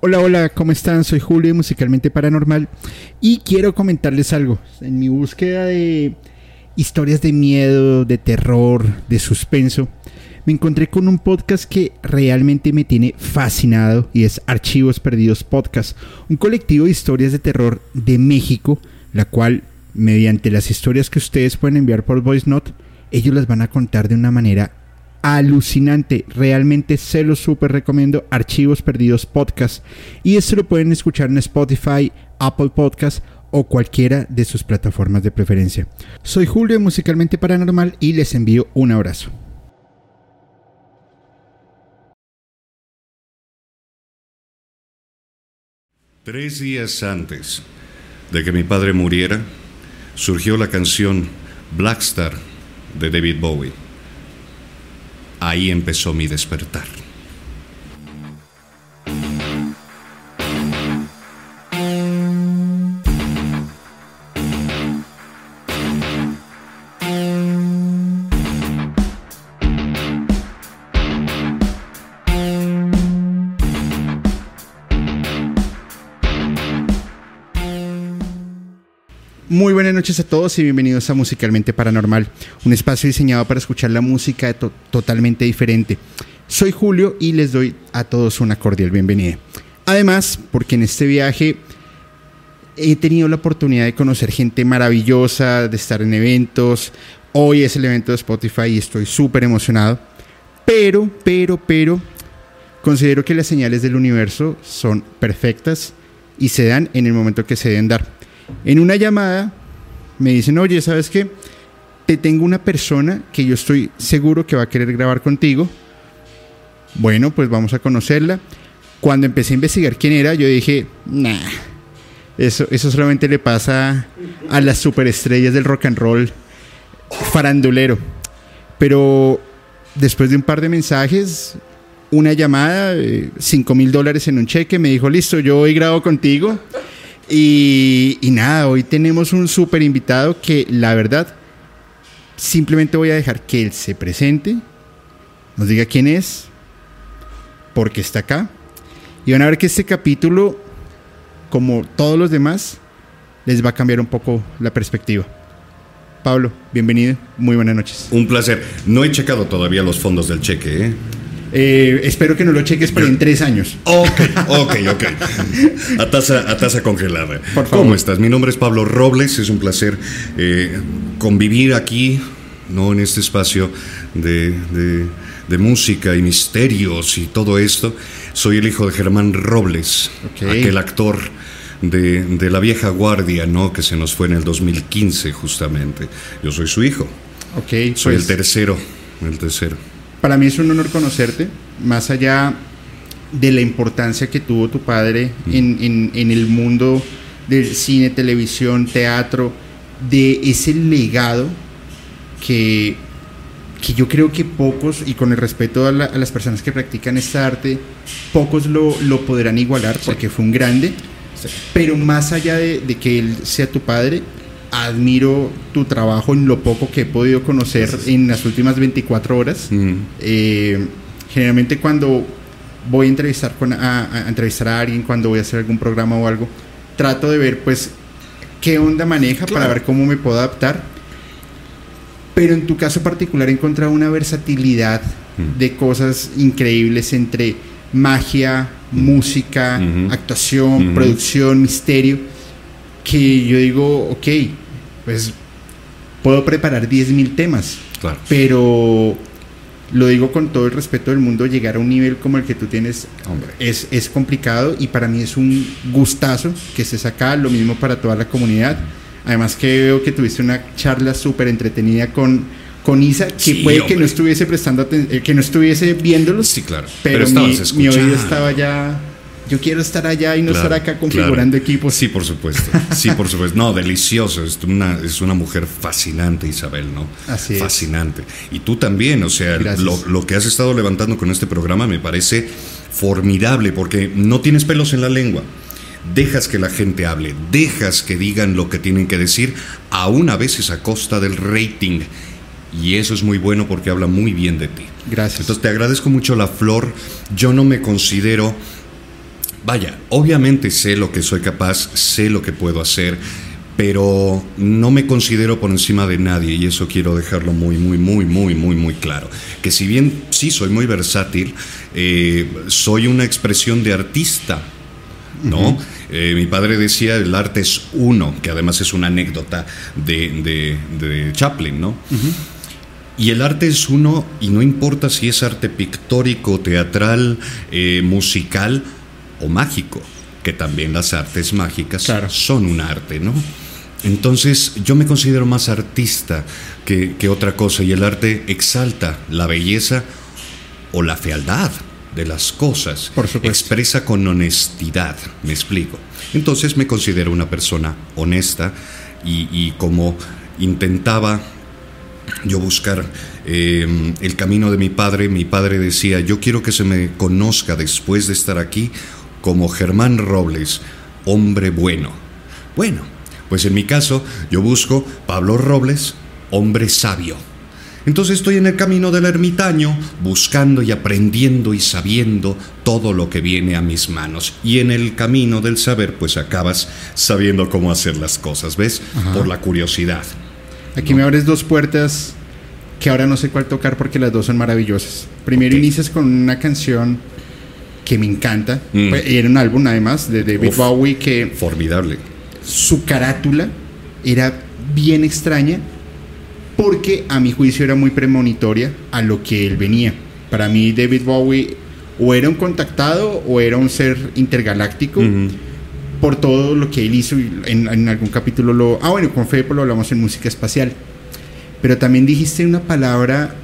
Hola, hola, ¿cómo están? Soy Julio, Musicalmente Paranormal, y quiero comentarles algo. En mi búsqueda de historias de miedo, de terror, de suspenso, me encontré con un podcast que realmente me tiene fascinado y es Archivos Perdidos Podcast, un colectivo de historias de terror de México, la cual, mediante las historias que ustedes pueden enviar por Voice Note, ellos las van a contar de una manera alucinante. Realmente se lo súper recomiendo. Archivos Perdidos Podcast. Y esto lo pueden escuchar en Spotify, Apple Podcast o cualquiera de sus plataformas de preferencia. Soy Julio Musicalmente Paranormal y les envío un abrazo. Tres días antes de que mi padre muriera, surgió la canción Blackstar de David Bowie. Ahí empezó mi despertar. Muy buenas noches a todos y bienvenidos a Musicalmente Paranormal, un espacio diseñado para escuchar la música totalmente diferente. Soy Julio y les doy a todos una cordial bienvenida. Además, porque en este viaje he tenido la oportunidad de conocer gente maravillosa, de estar en eventos. Hoy es el evento de Spotify y estoy súper emocionado. Pero, pero, pero, considero que las señales del universo son perfectas y se dan en el momento que se deben dar. En una llamada me dicen, oye, ¿sabes qué? Te tengo una persona que yo estoy seguro que va a querer grabar contigo. Bueno, pues vamos a conocerla. Cuando empecé a investigar quién era, yo dije, nah, eso, eso solamente le pasa a las superestrellas del rock and roll farandulero. Pero después de un par de mensajes, una llamada, 5 mil dólares en un cheque, me dijo, listo, yo hoy grabo contigo. Y, nada, hoy tenemos un súper invitado que la verdad, simplemente voy a dejar que él se presente, nos diga quién es, por qué está acá. Y van a ver que este capítulo, como todos los demás, les va a cambiar un poco la perspectiva. Pablo, bienvenido, muy buenas noches. Un placer. No he checado todavía los fondos del cheque, ¿eh? Eh, espero que no lo cheques, pero en tres años. Ok, ok, ok. A tasa, a tasa congelada. Por favor. ¿Cómo estás? Mi nombre es Pablo Robles. Es un placer eh, convivir aquí, ¿no? En este espacio de, de, música y misterios y todo esto. Soy el hijo de Germán Robles, aquel actor de, de, la vieja guardia, ¿no? Que se nos fue en el 2015, justamente. Yo soy su hijo. Ok. Soy el pues tercero. El tercero para mí es un honor conocerte, más allá de la importancia que tuvo tu padre mm. en, en, el mundo del cine, televisión, teatro, de ese legado que, que yo creo que pocos, y con el respeto a, las personas que practican esta arte, pocos lo, lo podrán igualar porque fue un grande. Pero más allá de, de, que él sea tu padre, admiro tu trabajo en lo poco que he podido conocer en las últimas 24 horas. Eh, generalmente cuando voy a entrevistar, con, a, entrevistar a alguien, cuando voy a hacer algún programa o algo, trato de ver pues qué onda maneja para ver cómo me puedo adaptar. Pero en tu caso particular he encontrado una versatilidad de cosas increíbles entre magia, música, actuación, producción, misterio que yo digo, ok, pues puedo preparar 10.000 temas, pero lo digo con todo el respeto del mundo, llegar a un nivel como el que tú tienes Es, es complicado y para mí es un gustazo que estés acá, lo mismo para toda la comunidad. Además que veo que tuviste una charla súper entretenida con, con Isa, que puede que no estuviese prestando eh, que no estuviese viéndolos. Sí, claro. Pero, mi, mi, oído estaba ya yo quiero estar allá y no estar acá configurando equipos. Sí, por supuesto. Sí, por supuesto. No, delicioso. Es una, es una mujer fascinante, Isabel, ¿no? Así es. Fascinante. Y tú también, o sea, lo, lo, que has estado levantando con este programa me parece formidable porque no tienes pelos en la lengua. Dejas que la gente hable, dejas que digan lo que tienen que decir, aún a veces a costa del rating. Y eso es muy bueno porque habla muy bien de ti. Gracias. Entonces te agradezco mucho la flor. Yo no me considero vaya, obviamente sé lo que soy capaz, sé lo que puedo hacer, pero no me considero por encima de nadie y eso quiero dejarlo muy, muy, muy, muy, muy, muy claro. Que si bien sí soy muy versátil, eh, soy una expresión de artista, ¿no? Eh, mi padre decía el arte es uno, que además es una anécdota de, de, Chaplin, ¿no? Y el arte es uno y no importa si es arte pictórico, teatral, eh, musical o mágico, que también las artes mágicas son un arte, ¿no? Entonces yo me considero más artista que, que, otra cosa y el arte exalta la belleza o la fealdad de las cosas. Por Expresa con honestidad, me explico. Entonces me considero una persona honesta y, como intentaba yo buscar em, el camino de mi padre, mi padre decía, yo quiero que se me conozca después de estar aquí como Germán Robles, hombre bueno. Bueno, pues en mi caso yo busco Pablo Robles, hombre sabio. Entonces estoy en el camino del ermitaño, buscando y aprendiendo y sabiendo todo lo que viene a mis manos. Y en el camino del saber, pues acabas sabiendo cómo hacer las cosas, ¿ves? Por la curiosidad. Aquí me abres dos puertas que ahora no sé cuál tocar porque las dos son maravillosas. Primero inicias con una canción que me encanta. Mm. Pues, era un álbum además de David Bowie que... Formidable. Su carátula era bien extraña porque a mi juicio era muy premonitoria a lo que él venía. Para mí David Bowie o era un contactado o era un ser intergaláctico por todo lo que él hizo. En, en, algún capítulo lo... Ah, bueno, con Fepo lo hablamos en música espacial. Pero también dijiste una palabra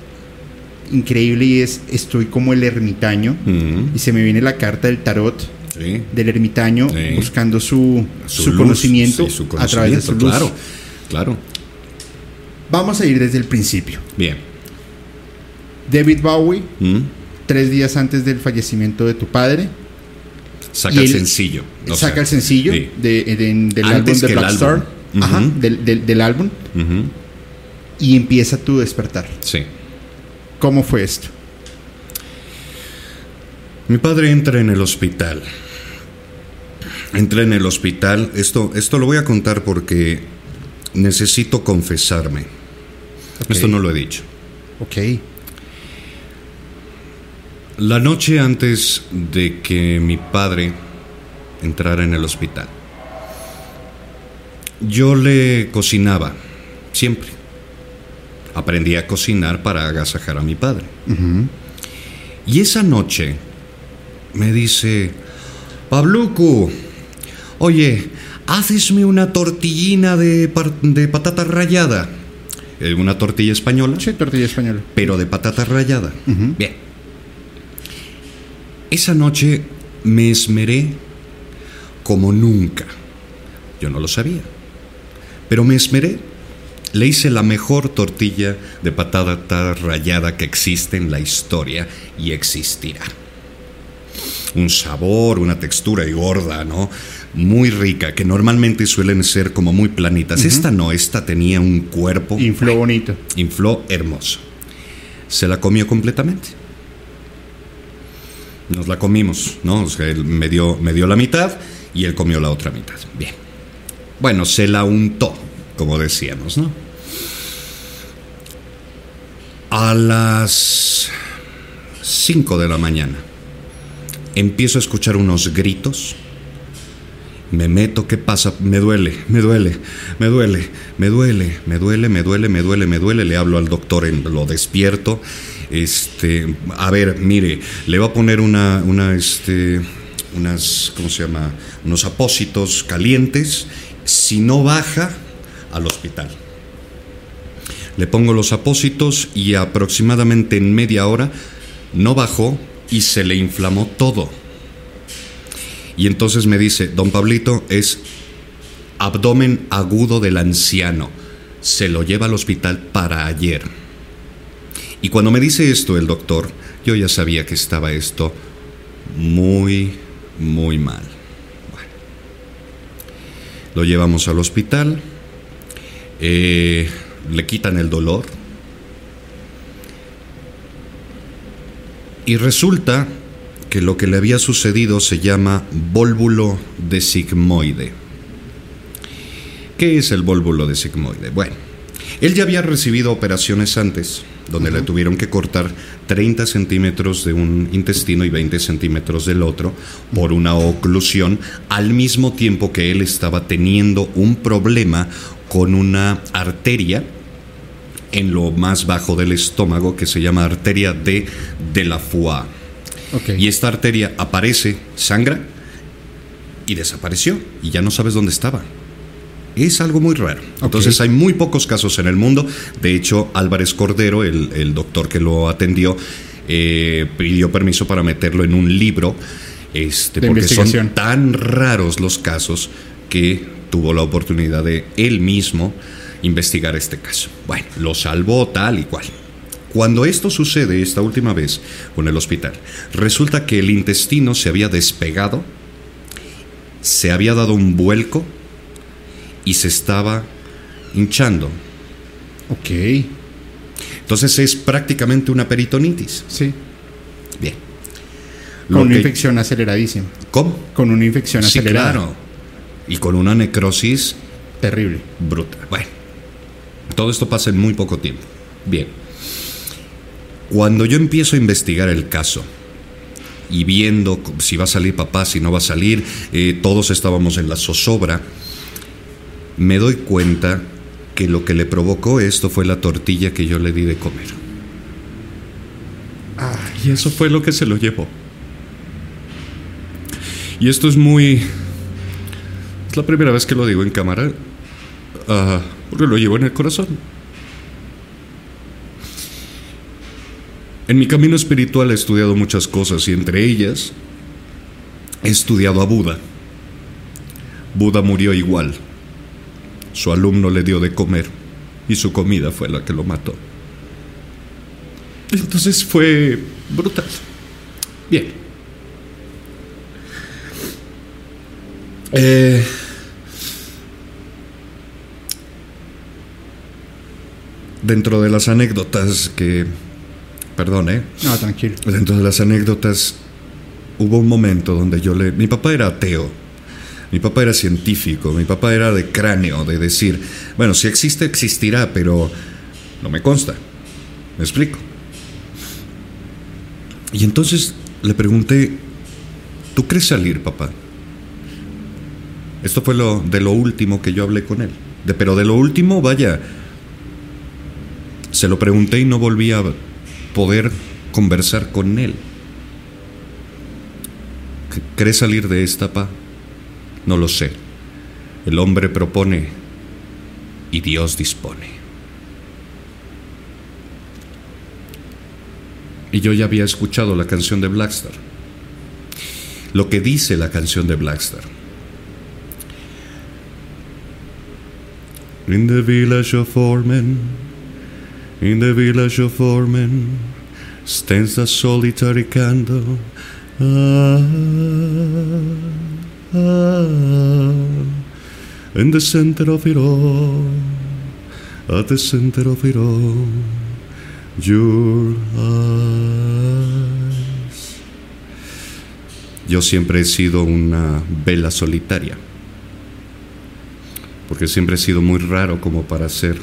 increíble y es estoy como el ermitaño. Y se me viene la carta del tarot. del ermitaño buscando su, su, conocimiento a través de su luz. Claro, claro. Vamos a ir desde el principio. Bien. David Bowie, mm. tres días antes del fallecimiento de tu padre. Saca el sencillo. saca el sencillo de, del álbum de Black Star. Ajá, del, álbum. Y empieza tu despertar. Sí. ¿Cómo fue esto? Mi padre entra en el hospital. Entra en el hospital. Esto, esto lo voy a contar porque necesito confesarme. Esto no lo he dicho. Ok. La noche antes de que mi padre entrara en el hospital, yo le cocinaba, siempre. Aprendí a cocinar para agasajar a mi padre. Y esa noche me dice, Pabluco, oye, hazme una tortillina de, de patata rallada. Eh, una tortilla española. Sí, tortilla española. Pero de patata rallada. Bien. Esa noche me esmeré como nunca. Yo no lo sabía. Pero me esmeré. Le hice la mejor tortilla de patata rallada que existe en la historia y existirá. Un sabor, una textura y gorda, ¿no? muy rica, que normalmente suelen ser como muy planitas. Esta no, esta tenía un cuerpo. Infló bonito. Infló hermoso. Se la comió completamente. Nos la comimos, ¿no? O sea, él me dio, me dio la mitad y él comió la otra mitad. Bien. Bueno, se la untó, como decíamos, ¿no? A las 5 de la mañana empiezo a escuchar unos gritos me meto, ¿qué pasa? Me duele, me duele, me duele, me duele, me duele, me duele, me duele, me duele. Le hablo al doctor, lo despierto. Este, a ver, mire, le va a poner una, una, este, unas, ¿cómo se llama? Unos apósitos calientes. Si no baja, al hospital. Le pongo los apósitos y aproximadamente en media hora no bajó y se le inflamó todo y entonces me dice, don Pablito, es abdomen agudo del anciano. Se lo lleva al hospital para ayer. Y cuando me dice esto el doctor, yo ya sabía que estaba esto muy, muy mal. Bueno, lo llevamos al hospital, eh, le quitan el dolor y resulta que lo que le había sucedido se llama vólvulo de sigmoide. ¿Qué es el vólvulo de sigmoide? Bueno, él ya había recibido operaciones antes, donde le tuvieron que cortar 30 centímetros de un intestino y 20 centímetros del otro por una oclusión, al mismo tiempo que él estaba teniendo un problema con una arteria en lo más bajo del estómago que se llama arteria de, de la foie. Y esta arteria aparece, sangra y desapareció y ya no sabes dónde estaba. Es algo muy raro. Entonces hay muy pocos casos en el mundo. De hecho, Álvarez Cordero, el, doctor que lo atendió, eh, pidió permiso para meterlo en un libro, este, porque son tan raros los casos que tuvo la oportunidad de él mismo investigar este caso. Bueno, lo salvó tal y cual. Cuando esto sucede esta última vez con el hospital, resulta que el intestino se había despegado, se había dado un vuelco y se estaba hinchando. Ok. Entonces es prácticamente una peritonitis. Sí. Bien. Con una infección aceleradísima. ¿Cómo? Con una infección sí, acelerada. Claro. Y con una necrosis terrible. Brutal. Bueno. Todo esto pasa en muy poco tiempo. Bien. Cuando yo empiezo a investigar el caso y viendo si va a salir papá, si no va a salir, eh, todos estábamos en la zozobra me doy cuenta que lo que le provocó esto fue la tortilla que yo le di de comer. Ah, y eso fue lo que se lo llevó. Y esto es muy... Es la primera vez que lo digo en cámara, uh, porque lo llevo en el corazón. En mi camino espiritual he estudiado muchas cosas y entre ellas he estudiado a Buda. Buda murió igual su alumno le dio de comer y su comida fue la que lo mató. Entonces fue brutal. Bien. Eh, dentro de las anécdotas que... Perdón, ¿eh? No, tranquilo. Dentro de las anécdotas hubo un momento donde yo le... Mi papá era ateo mi papá era científico, mi papá era de cráneo, de decir, bueno, si existe, existirá, pero no me consta. ¿Me explico? Y entonces le pregunté, ¿tú crees salir, papá? Esto fue lo, de lo último que yo hablé con él. De, pero de lo último, vaya, se lo pregunté y no volví a poder conversar con él. ¿Crees salir de esta, papá? No lo sé. El hombre propone y Dios dispone. Y yo ya había escuchado la canción de Blackstar. Lo que dice la canción de Blackstar. In the village of Foreman, in the village of Foreman, stands a solitary candle. Ah, in the center of it all, at the center of it all, your eyes. Yo siempre he sido una vela solitaria, porque siempre he sido muy raro como para ser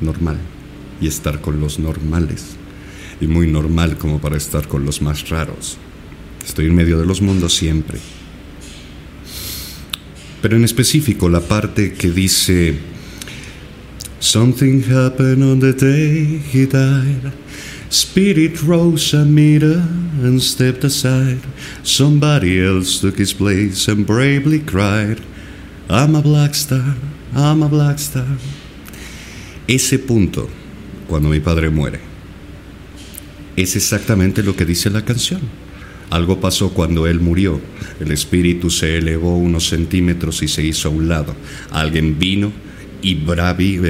normal y estar con los normales, y muy normal como para estar con los más raros. Estoy en medio de los mundos siempre pero en específico la parte que dice Something happened on the day he died. Spirit rose a meter and stepped aside. Somebody else took his place and bravely cried, I'm a black star, I'm a black star. Ese punto, cuando mi padre muere, es exactamente lo que dice la canción. Algo pasó cuando él murió. El espíritu se elevó unos centímetros y se hizo a un lado. Alguien vino y bravi,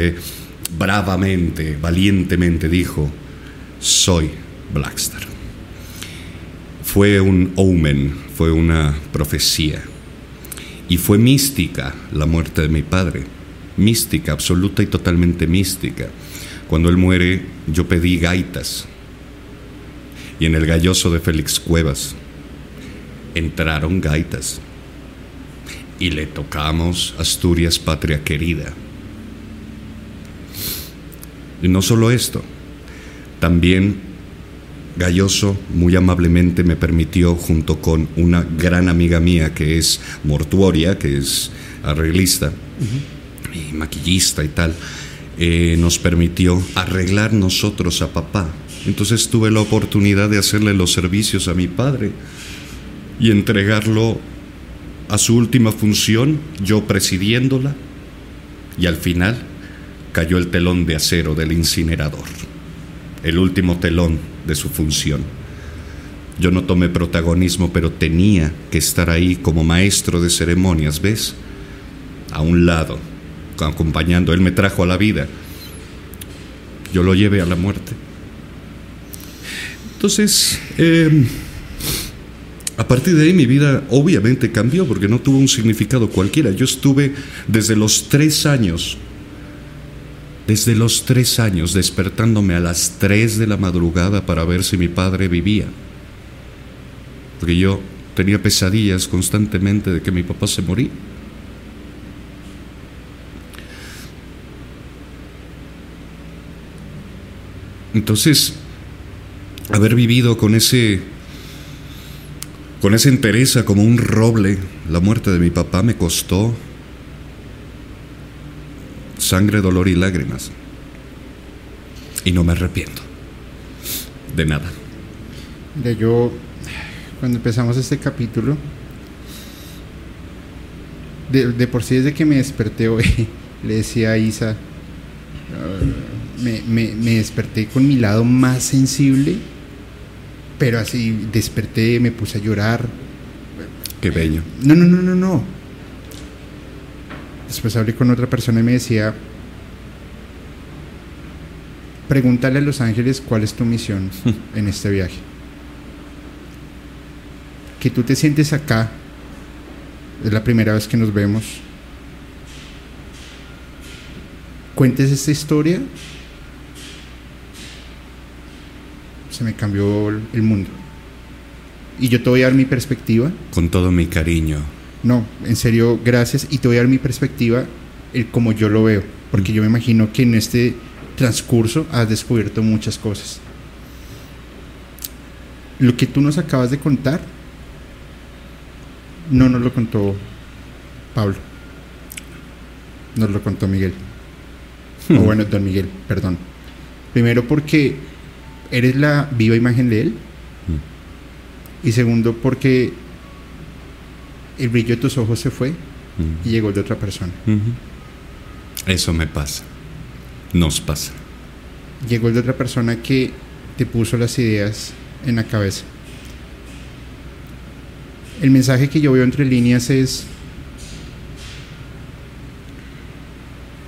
bravamente, valientemente dijo, soy Blackstar. Fue un omen, fue una profecía. Y fue mística la muerte de mi padre. Mística, absoluta y totalmente mística. Cuando él muere, yo pedí gaitas. Y en el galloso de Félix Cuevas entraron gaitas. Y le tocamos Asturias Patria Querida. Y no solo esto, también Galloso muy amablemente me permitió, junto con una gran amiga mía que es mortuoria, que es arreglista y maquillista y tal, eh, nos permitió arreglar nosotros a papá. Entonces tuve la oportunidad de hacerle los servicios a mi padre y entregarlo a su última función, yo presidiéndola, y al final cayó el telón de acero del incinerador, el último telón de su función. Yo no tomé protagonismo, pero tenía que estar ahí como maestro de ceremonias, ¿ves? A un lado, acompañando. Él me trajo a la vida. Yo lo llevé a la muerte. Entonces, em, a partir de ahí mi vida obviamente cambió porque no tuvo un significado cualquiera. Yo estuve desde los tres años, desde los tres años despertándome a las tres de la madrugada para ver si mi padre vivía. Porque yo tenía pesadillas constantemente de que mi papá se moría. Entonces, haber vivido con ese con esa entereza como un roble, la muerte de mi papá me costó sangre, dolor y lágrimas. Y no me arrepiento de nada. De yo, cuando empezamos este capítulo, de, por sí desde que me desperté hoy, le decía a Isa, me, me desperté con mi lado más sensible pero así desperté, me puse a llorar. Qué bello. No, no, no, no, no. Después hablé con otra persona y me decía, pregúntale a Los Ángeles cuál es tu misión en este viaje. Que tú te sientes acá, es la primera vez que nos vemos, cuentes esta historia se me cambió el mundo. Y yo te voy a dar mi perspectiva. Con todo mi cariño. No, en serio, gracias. Y te voy a dar mi perspectiva, el como yo lo veo. Porque mm. yo me imagino que en este transcurso has descubierto muchas cosas. Lo que tú nos acabas de contar, no nos lo contó Pablo. Nos lo contó Miguel. o bueno, don Miguel, perdón. Primero porque eres la viva imagen de Él. Mm. Y segundo, porque el brillo de tus ojos se fue y mm. llegó de otra persona. Eso me pasa. Nos pasa. Llegó el de otra persona que te puso las ideas en la cabeza. El mensaje que yo veo entre líneas es,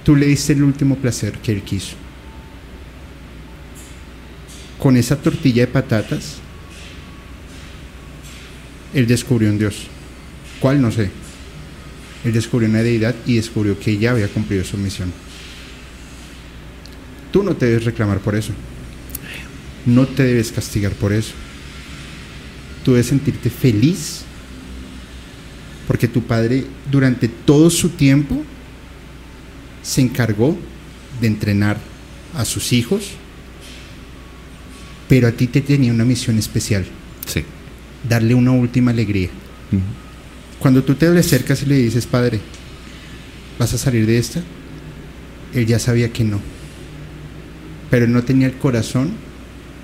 tú le diste el último placer que él quiso con esa tortilla de patatas, él descubrió un Dios. ¿Cuál? No sé. Él descubrió una deidad y descubrió que ella había cumplido su misión. Tú no te debes reclamar por eso. No te debes castigar por eso. Tú debes sentirte feliz porque tu padre durante todo su tiempo se encargó de entrenar a sus hijos pero a ti te tenía una misión especial. Sí. Darle una última alegría. Cuando tú te le acercas y le dices, Padre, ¿vas a salir de esta? Él ya sabía que no. Pero no tenía el corazón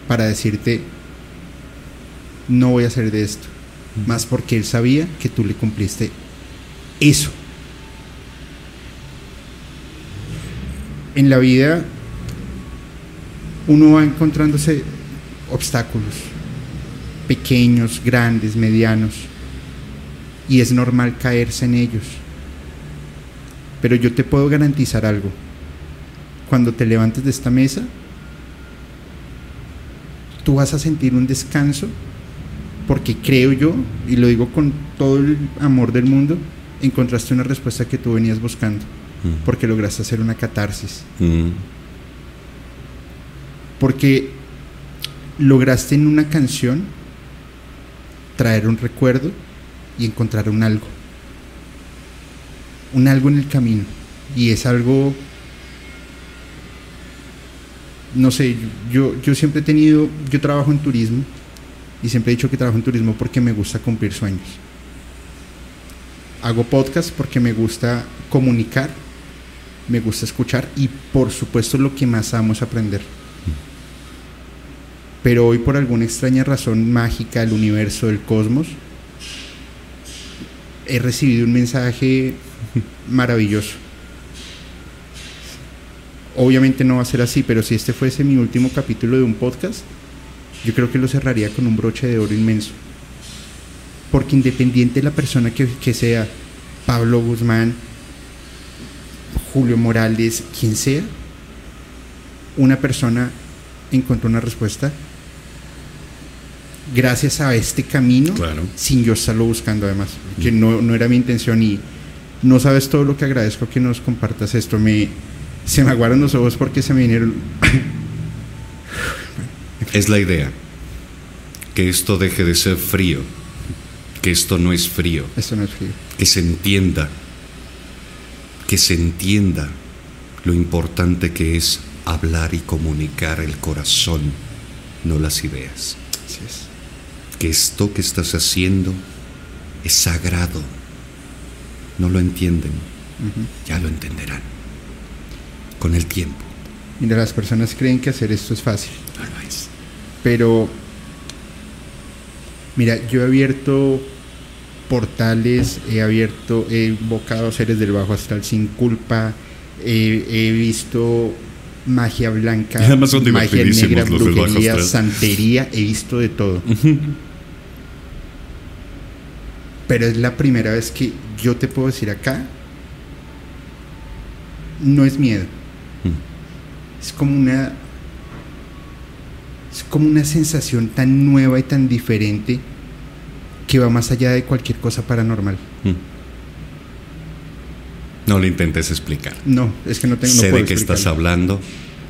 para decirte, no voy a salir de esto. Más porque él sabía que tú le cumpliste eso. En la vida uno va encontrándose obstáculos, pequeños, grandes, medianos, y es normal caerse en ellos. Pero yo te puedo garantizar algo. Cuando te levantes de esta mesa, tú vas a sentir un descanso, porque creo yo, y lo digo con todo el amor del mundo, encontraste una respuesta que tú venías buscando, mm. porque lograste hacer una catarsis. Mm. Porque lograste en una canción traer un recuerdo y encontrar un algo. Un algo en el camino. Y es algo, no sé, yo, yo siempre he tenido, yo trabajo en turismo y siempre he dicho que trabajo en turismo porque me gusta cumplir sueños. Hago podcast porque me gusta comunicar, me gusta escuchar y por supuesto lo que más amo es aprender. Pero hoy por alguna extraña razón mágica del universo, del cosmos, he recibido un mensaje maravilloso. Obviamente no va a ser así, pero si este fuese mi último capítulo de un podcast, yo creo que lo cerraría con un broche de oro inmenso. Porque independiente de la persona que, sea, Pablo Guzmán, Julio Morales, quien sea, una persona encontró una respuesta gracias a este camino Claro. sin yo estarlo buscando además, que no, no era mi intención y no sabes todo lo que agradezco que nos compartas esto. Me, se me aguaron los ojos porque se me vinieron... Es la idea. Que esto deje de ser frío. Que esto no es frío. Esto no es frío. Que se entienda. Que se entienda lo importante que es hablar y comunicar el corazón, no las ideas. Así es. Que esto que estás haciendo es sagrado. No lo entienden. Ya lo entenderán. Con el tiempo. Mira, las personas creen que hacer esto es fácil, No lo es. pero mira, yo he abierto portales, he abierto, he invocado seres del bajo astral sin culpa, he, he visto magia blanca, magia negra, brujería, santería, he visto de todo. Pero es la primera vez que yo te puedo decir acá, no es miedo. Es como una. Es como una sensación tan nueva y tan diferente que va más allá de cualquier cosa paranormal. Mm. No lo intentes explicar. No, es que no tengo. no sé puedo de qué estás hablando.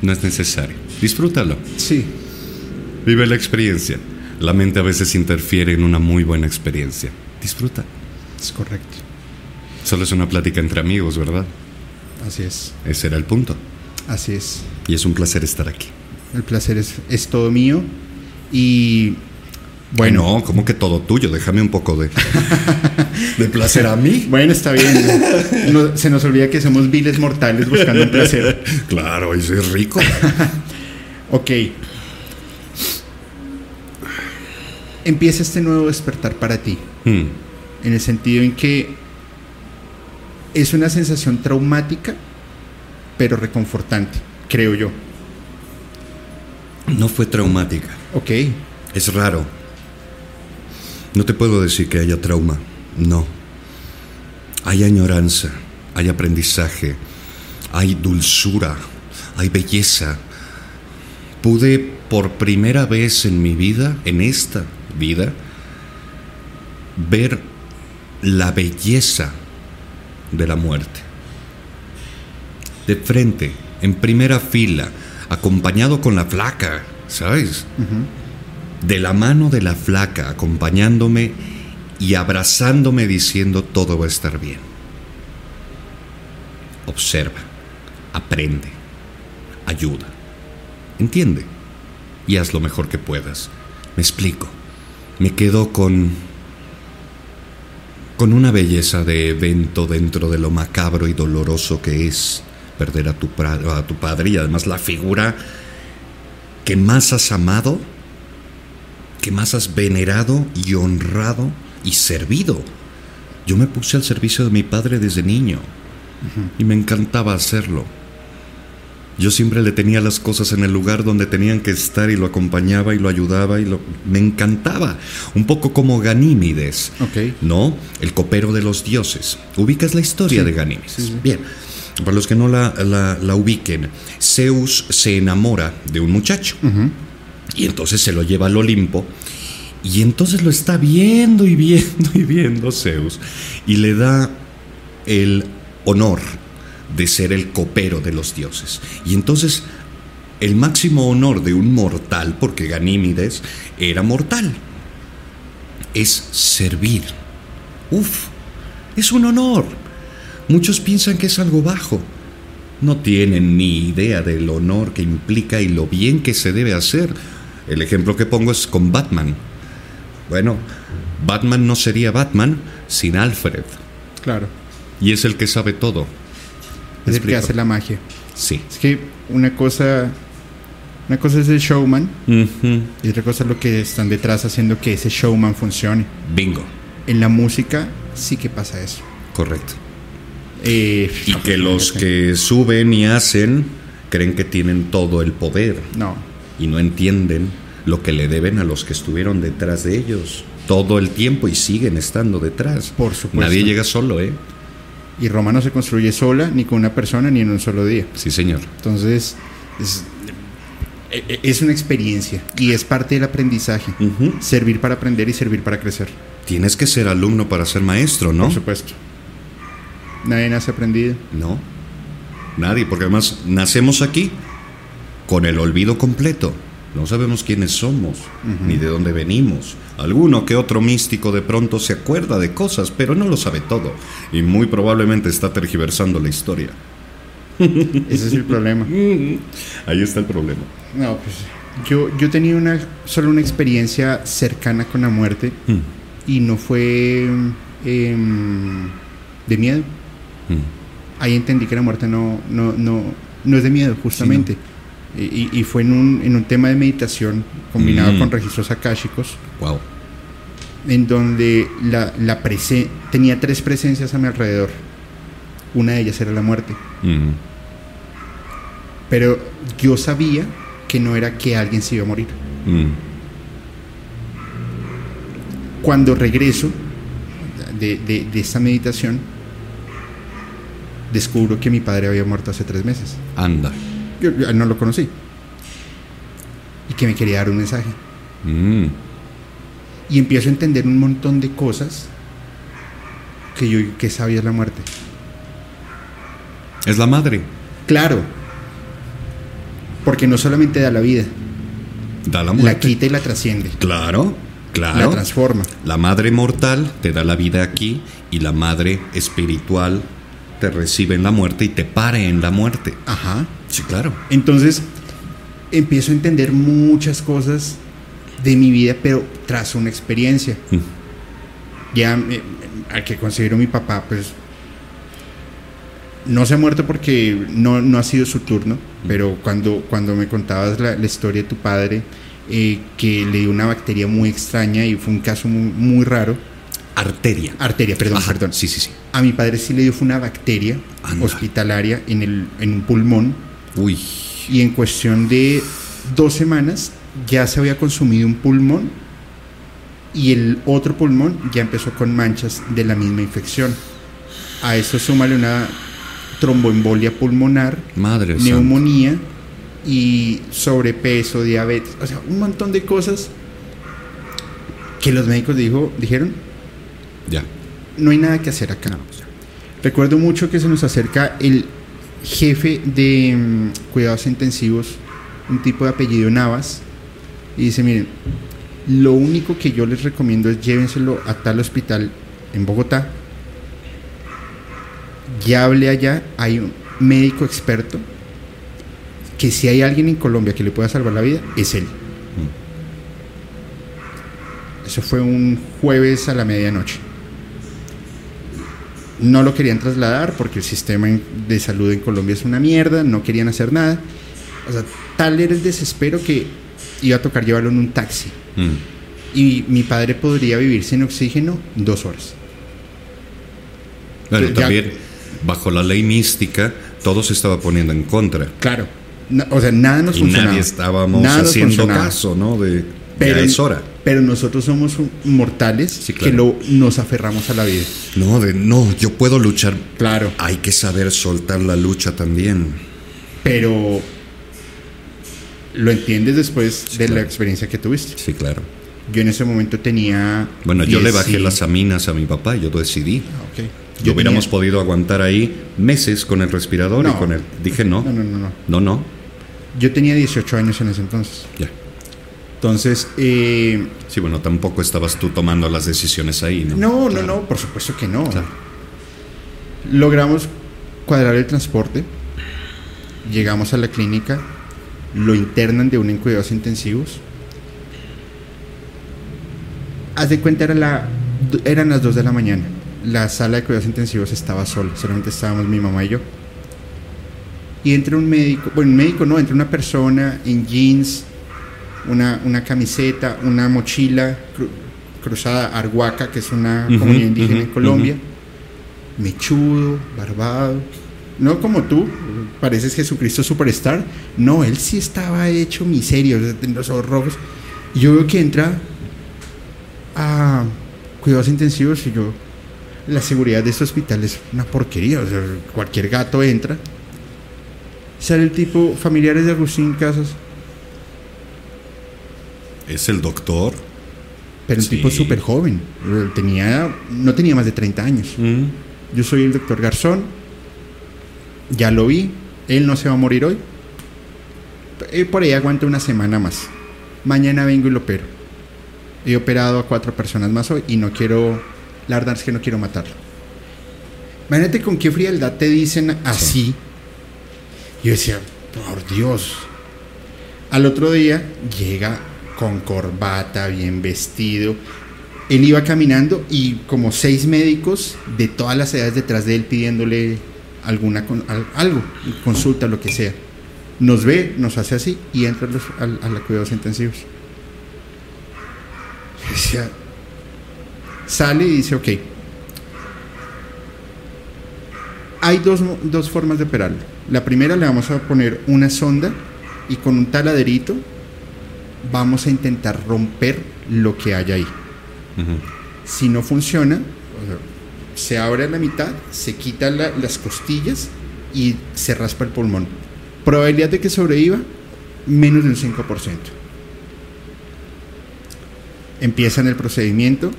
No es necesario. Disfrútalo. Sí, Vive la experiencia. La mente a veces interfiere en una muy buena experiencia. Disfruta. es correcto. Solo es una plática entre amigos, ¿verdad? Así es. Ese era el punto. Así es. Y es un placer estar aquí. El placer es, es todo mío. Y. Bueno. Ay, no, como que todo tuyo. Déjame un poco de, de placer a mí. Bueno, está bien. No- se nos olvida que somos viles mortales buscando un placer. Claro, eso es rico. Ok. Empieza este nuevo despertar para ti. Mm, En el sentido en que es una sensación traumática, pero reconfortante, creo yo. No fue traumática. Ok. Es raro. No te puedo decir que haya trauma. No. Hay añoranza, hay aprendizaje, hay dulzura, hay belleza. Pude por primera vez en mi vida, en esta vida, ver la belleza de la muerte. De frente, en primera fila, acompañado con la flaca, ¿sabes? de la mano de la flaca, acompañándome y abrazándome diciendo todo va a estar bien. Observa, aprende, ayuda, entiende y haz lo mejor que puedas. Me explico. Me quedo con con una belleza de evento dentro de lo macabro y doloroso que es perder a tu, a tu padre y además la figura que más has amado que más has venerado y honrado y servido. Yo me puse al servicio de mi padre desde niño y me encantaba hacerlo. Yo siempre le tenía las cosas en el lugar donde tenían que estar y lo acompañaba y lo ayudaba y lo me encantaba, un poco como Ganímides. ¿no? El copero de los dioses. ¿Ubicas la historia Sí, de sí, sí. Bien. Para los que no la, la- la ubiquen, Zeus se enamora de un muchacho. Y entonces se lo lleva al Olimpo. Y entonces lo está viendo y viendo y viendo Zeus. Y le da el honor de ser el copero de los dioses. Y entonces el máximo honor de un mortal, porque Ganímedes era mortal, es servir Uf, es un honor. Muchos piensan que es algo bajo. No tienen ni idea del honor que implica y lo bien que se debe hacer. El ejemplo que pongo es con Batman. Bueno, Batman no sería Batman sin Alfred. Claro. Y es el que sabe todo. Es el que hace la magia. Sí. Es que una cosa, una cosa es el showman y otra cosa es lo que están detrás haciendo que ese showman funcione. Bingo. En la música sí que pasa eso. Correcto. Eh, Y que los que suben y hacen creen que tienen todo el poder No, y no entienden lo que le deben a los que estuvieron detrás de ellos todo el tiempo y siguen estando detrás. Por supuesto. Nadie llega solo, ¿eh? Y Roma no se construye sola, ni con una persona, ni en un solo día. Sí, señor. Entonces, es, e- e- es una experiencia y es parte del aprendizaje. Servir para aprender y servir para crecer. Tienes que ser alumno para ser maestro, ¿no? Por supuesto. Nadie nace aprendido. No. Nadie, porque además nacemos aquí con el olvido completo. No sabemos quiénes somos, ni de dónde venimos. Alguno que otro místico de pronto se acuerda de cosas, pero no lo sabe todo. Y muy probablemente está tergiversando la historia. Ese es el problema. Ahí está el problema. No, pues yo, yo tenía una, solo una experiencia cercana con la muerte Mm, y no fue em, de miedo. mm. Ahí entendí que la muerte no, no, no, no es de miedo, justamente. Y- y fue en un, en un tema de meditación combinado Mm. con registros akáshicos, Wow. en donde la, la prese- tenía tres presencias a mi alrededor. Una de ellas era la muerte. Mm. Pero yo sabía que no era que alguien se iba a morir. Mm. Cuando regreso de, de, de esta meditación, descubro que mi padre había muerto hace tres meses. Anda. Yo, yo no lo conocí. Y que me quería dar un mensaje. Mm. Y empiezo a entender un montón de cosas que yo que sabía la muerte. Es la madre. Claro. Porque no solamente da la vida, Da la la muerte. quita y la trasciende. Claro, La claro. transforma. La madre mortal te da la vida aquí y la madre espiritual te recibe en la muerte y te pare en la muerte. Ajá. Sí, claro. Entonces, empiezo a entender muchas cosas de mi vida, pero tras una experiencia. Mm. Ya eh, al que considero mi papá, pues no se ha muerto porque no, no ha sido su turno, pero cuando, cuando me contabas la, la historia de tu padre, eh, que le dio una bacteria muy extraña y fue un caso muy, muy raro, Arteria. arteria, perdón, Ajá, perdón. Sí, sí, sí. A mi padre sí le dio fue una bacteria Anda. hospitalaria en, el, en un pulmón Uy. y en cuestión de dos semanas ya se había consumido un pulmón y el otro pulmón ya empezó con manchas de la misma infección. A eso súmale una tromboembolia pulmonar, Madre neumonía y sobrepeso, diabetes, o sea, un montón de cosas que los médicos dijo, dijeron, Ya. no hay nada que hacer acá. Recuerdo mucho que se nos acerca el jefe de mm, cuidados intensivos, un tipo de apellido Navas, y dice, miren, lo único que yo les recomiendo es llévenselo a tal hospital en Bogotá, ya hablé allá, hay un médico experto, que si hay alguien en Colombia que le pueda salvar la vida, es él. Eso fue un jueves a la medianoche. No lo querían trasladar porque el sistema de salud en Colombia es una mierda, no querían hacer nada. O sea, tal era el desespero que iba a tocar llevarlo en un taxi. Mm. Y mi padre podría vivir sin oxígeno dos horas. Bueno, Ya- también, bajo la ley mística, todo se estaba poniendo en contra. Claro. Na- o sea, nada nos Y funcionaba. nadie estábamos Nada haciendo caso, ¿no? De Pero, ya es hora. Pero nosotros somos mortales Sí, que lo, nos aferramos a la vida. No, de no, yo puedo luchar. Claro. Hay que saber soltar la lucha también. Pero lo entiendes después de la experiencia que tuviste. Sí, claro. Yo en ese momento tenía. Bueno, yo le bajé 10 y- las aminas a mi papá, yo decidí. Ah, ok. Yo Yo hubiéramos tenía- podido aguantar ahí meses con el respirador y No. con el. Dije no. No, no, no, no. No, no. Yo tenía 18 años en ese entonces. Ya. Entonces, eh, Sí, bueno, tampoco estabas tú tomando las decisiones ahí, ¿no? no, Claro. no, no, por supuesto que no. Claro. Logramos cuadrar el transporte, llegamos a la clínica, lo internan de un en cuidados intensivos. Haz de cuenta, era la, eran las 2 de la mañana. La sala de cuidados intensivos estaba sola, solamente estábamos mi mamá y yo. Y entra un médico, bueno, un médico no, entra una persona en jeans, una, una camiseta, una mochila cru- cruzada Arhuaca, que es una comunidad indígena en Colombia, mechudo, barbado, no como tú, pareces Jesucristo Superstar, no, él sí estaba hecho miseria, o sea, tenía los ojos rojos, y yo veo que entra a cuidados intensivos y yo, la seguridad de este hospital es una porquería, o sea, cualquier gato entra, sale el tipo, familiares de Agustín Casas, Es el doctor. pero un Sí. tipo súper joven, eh, tenía, no tenía más de 30 años. Mm. Yo soy el doctor Garzón. Ya lo vi. Él no se va a morir hoy. Eh, Por ahí aguanta una semana más. Mañana vengo y lo opero. He operado a cuatro personas más hoy y no quiero. La verdad es que no quiero matarlo. Imagínate con qué frialdad te dicen así. Yo decía, por Dios. Al otro día llega con corbata, bien vestido. Él iba caminando y como seis médicos de todas las edades detrás de él pidiéndole alguna algo, consulta, lo que sea. Nos ve, nos hace así y entra a los, cuidados intensivos. O sale y dice, ok, hay dos, dos formas de operarlo. La primera le vamos a poner una sonda y con un taladerito vamos a intentar romper lo que hay ahí. Si no funciona, o sea, se abre a la mitad, se quitan la- las costillas y se raspa el pulmón. Probabilidad de que sobreviva, menos del 5%. Empiezan el procedimiento,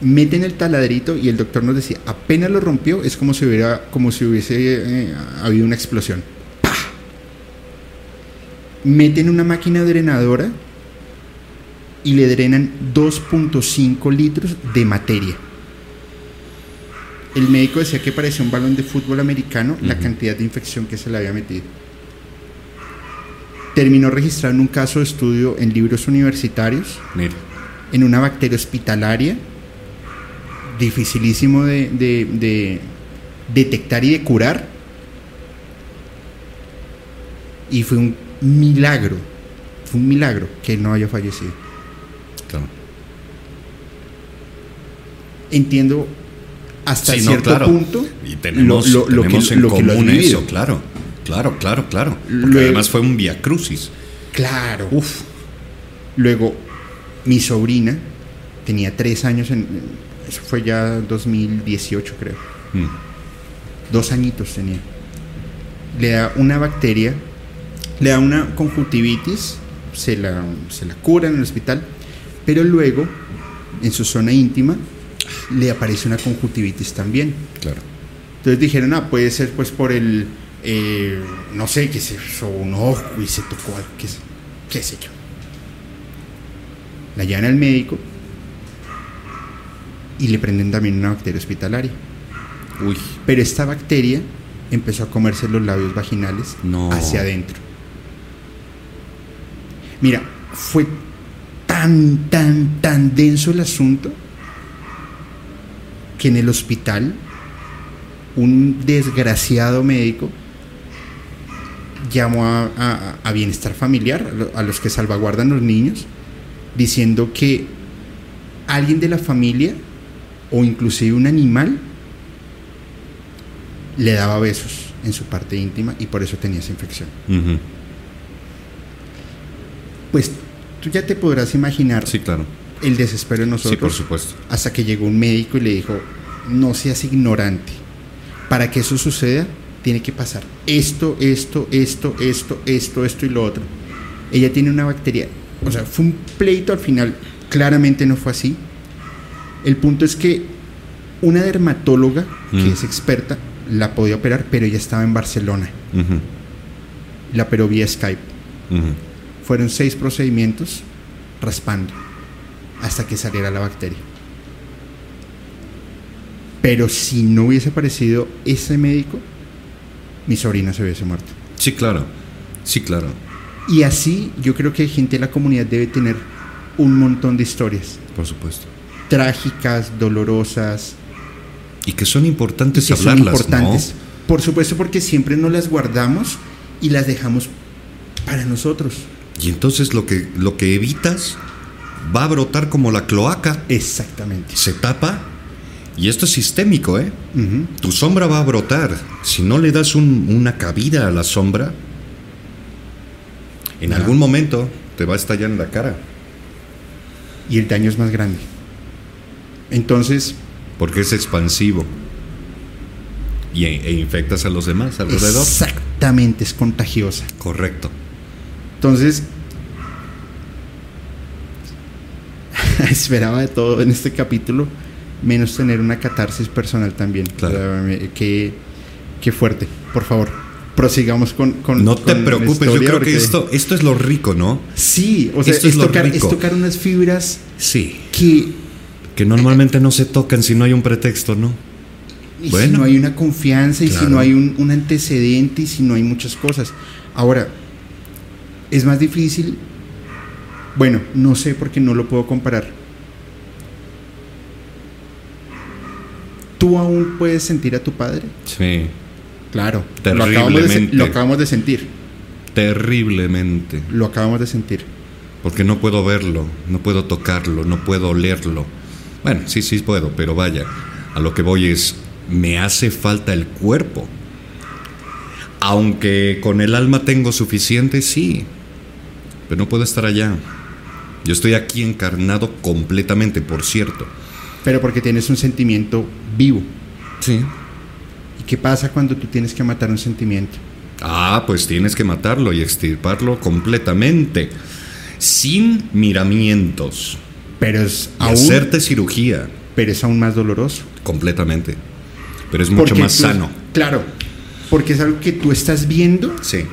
meten el taladrito y el doctor nos decía, apenas lo rompió, es como si, hubiera, como si hubiese eh, habido una explosión. Meten una máquina drenadora y le drenan 2.5 litros de materia. El médico decía que parecía un balón de fútbol americano la cantidad de infección que se le había metido. Terminó registrando un caso de estudio en libros universitarios Mira. en una bacteria hospitalaria, dificilísimo de, de- de detectar y de curar. Y fue un milagro, fue un milagro que no haya fallecido. Claro. Entiendo hasta Sí, no, cierto claro. punto Y tenemos, lo- lo- lo tenemos que- en lo que lo has común eso, claro. Claro, claro, claro. Porque Luego- además fue un via crucis. Claro. Luego, mi sobrina tenía tres años, en, eso fue ya 2018 creo. Mm. Dos añitos tenía. Le da una bacteria, le da una conjuntivitis, se la, se la cura en el hospital, pero luego, en su zona íntima, le aparece una conjuntivitis también. Claro. Entonces dijeron, ah, puede ser pues por el, eh, no sé, que se hizo un ojo y se tocó algo, qué, sé- qué sé yo. La llevan al médico y le prenden también una bacteria hospitalaria. Uy. Pero esta bacteria empezó a comerse los labios vaginales No. hacia adentro. Mira, fue tan, tan, tan denso el asunto que en el hospital un desgraciado médico llamó a, bienestar familiar, a lo- a los que salvaguardan los niños, diciendo que alguien de la familia o inclusive un animal le daba besos en su parte íntima y por eso tenía esa infección. Pues tú ya te podrás imaginar Sí, claro. el desespero de nosotros. Sí, por supuesto. Hasta que llegó un médico y le dijo, no seas ignorante. Para que eso suceda, tiene que pasar esto, esto, esto, esto, esto, esto y lo otro. Ella tiene una bacteria. O sea, fue un pleito al final. Claramente no fue así. El punto es que una dermatóloga, que Mm. es experta, la podía operar, pero ella estaba en Barcelona. La operó vía Skype. Fueron seis procedimientos raspando hasta que saliera la bacteria. Pero si no hubiese aparecido ese médico, mi sobrina se hubiese muerto. Sí, claro. Sí, claro. Y así yo creo que gente de la comunidad debe tener un montón de historias. Por supuesto. Trágicas, dolorosas. Y que son importantes que hablarlas, son importantes. Por supuesto, porque siempre nos las guardamos y las dejamos para nosotros. Y entonces lo que, lo que evitas va a brotar como la cloaca. Exactamente. Se tapa y esto es sistémico, ¿eh? Tu sombra va a brotar. Si no le das una cabida a la sombra, en algún momento te va a estallar en la cara. Y el daño es más grande. Entonces... Porque es expansivo. Y, e infectas a los demás alrededor. Exactamente, es contagiosa. Correcto. Entonces, esperaba de todo en este capítulo, menos tener una catarsis personal también. Claro. qué, qué fuerte. Por favor, prosigamos con, con no te preocupes yo creo que esto esto es lo rico no sí o sea esto es, tocar, es, tocar, unas fibras sí que que normalmente no se tocan si no hay un pretexto no y bueno, si no hay una confianza y si no hay un, un, antecedente y si no hay muchas cosas ahora es más difícil bueno no sé porque no lo puedo comparar tú aún puedes sentir a tu padre sí Claro, terriblemente. Lo acabamos, de, sentir. Terriblemente. Lo acabamos de sentir. Porque no puedo verlo, no puedo tocarlo, no puedo olerlo. Bueno, sí, sí puedo, pero vaya, a lo que voy es, me hace falta el cuerpo. Aunque con el alma tengo suficiente, sí, pero no puedo estar allá. Yo estoy aquí encarnado completamente, por cierto. Pero porque tienes un sentimiento vivo. Sí. ¿Qué pasa cuando tú tienes que matar un sentimiento? Ah, pues tienes que matarlo y extirparlo completamente, sin miramientos. Pero es y hacerte cirugía. Pero es aún más doloroso. Completamente. Pero es mucho más sano. Claro, porque es algo que tú estás viendo. Sí,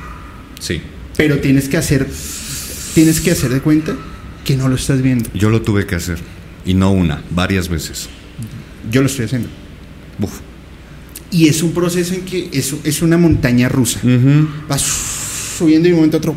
sí. Pero tienes que hacer, tienes que hacer de cuenta que no lo estás viendo. Yo lo tuve que hacer. Y no una, varias veces. Yo lo estoy haciendo. Uf. Y es un proceso en que es, es una montaña rusa. Vas subiendo y de un momento a otro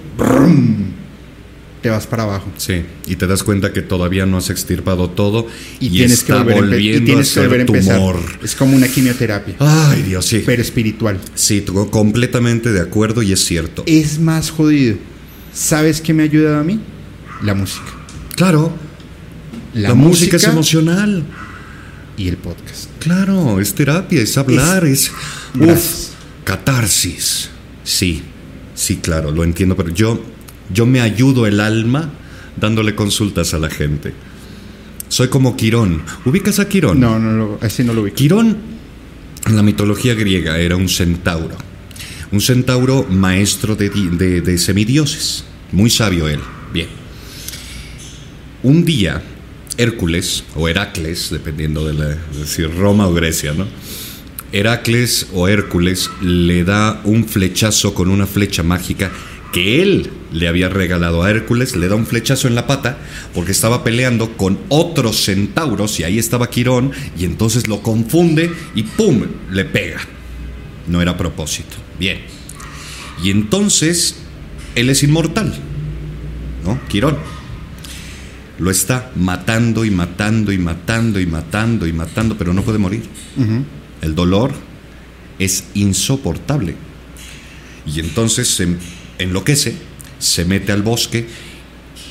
te vas para abajo. Sí, y te das cuenta que todavía no has extirpado todo y, tienes que volver y tienes que volver a empezar. Es como una quimioterapia. Ay, Dios, sí. Pero espiritual. Sí, completamente de acuerdo y es cierto. Es más jodido. ¿Sabes qué me ha ayudado a mí? La música. Claro. La, música, es emocional. Y el podcast. Claro, es terapia, es hablar, es, catarsis. Sí, sí, claro, lo entiendo, pero yo, yo me ayudo el alma dándole consultas a la gente. Soy como Quirón. ¿Ubicas a Quirón? No, no, no ese no lo ubico. Quirón, en la mitología griega, era un centauro. Un centauro maestro de, de, de semidioses. Muy sabio él. Bien. Un día Hércules o Heracles, dependiendo de, la, si Roma o Grecia, ¿no? Heracles o Hércules le da un flechazo con una flecha mágica que él le había regalado a Hércules, le da un flechazo en la pata porque estaba peleando con otros centauros y ahí estaba Quirón y entonces lo confunde y ¡pum! le pega. No era propósito. Bien. Y entonces él es inmortal, ¿no? Quirón lo está matando y matando y matando y matando y matando, pero no puede morir. El dolor es insoportable. Y entonces se enloquece, se mete al bosque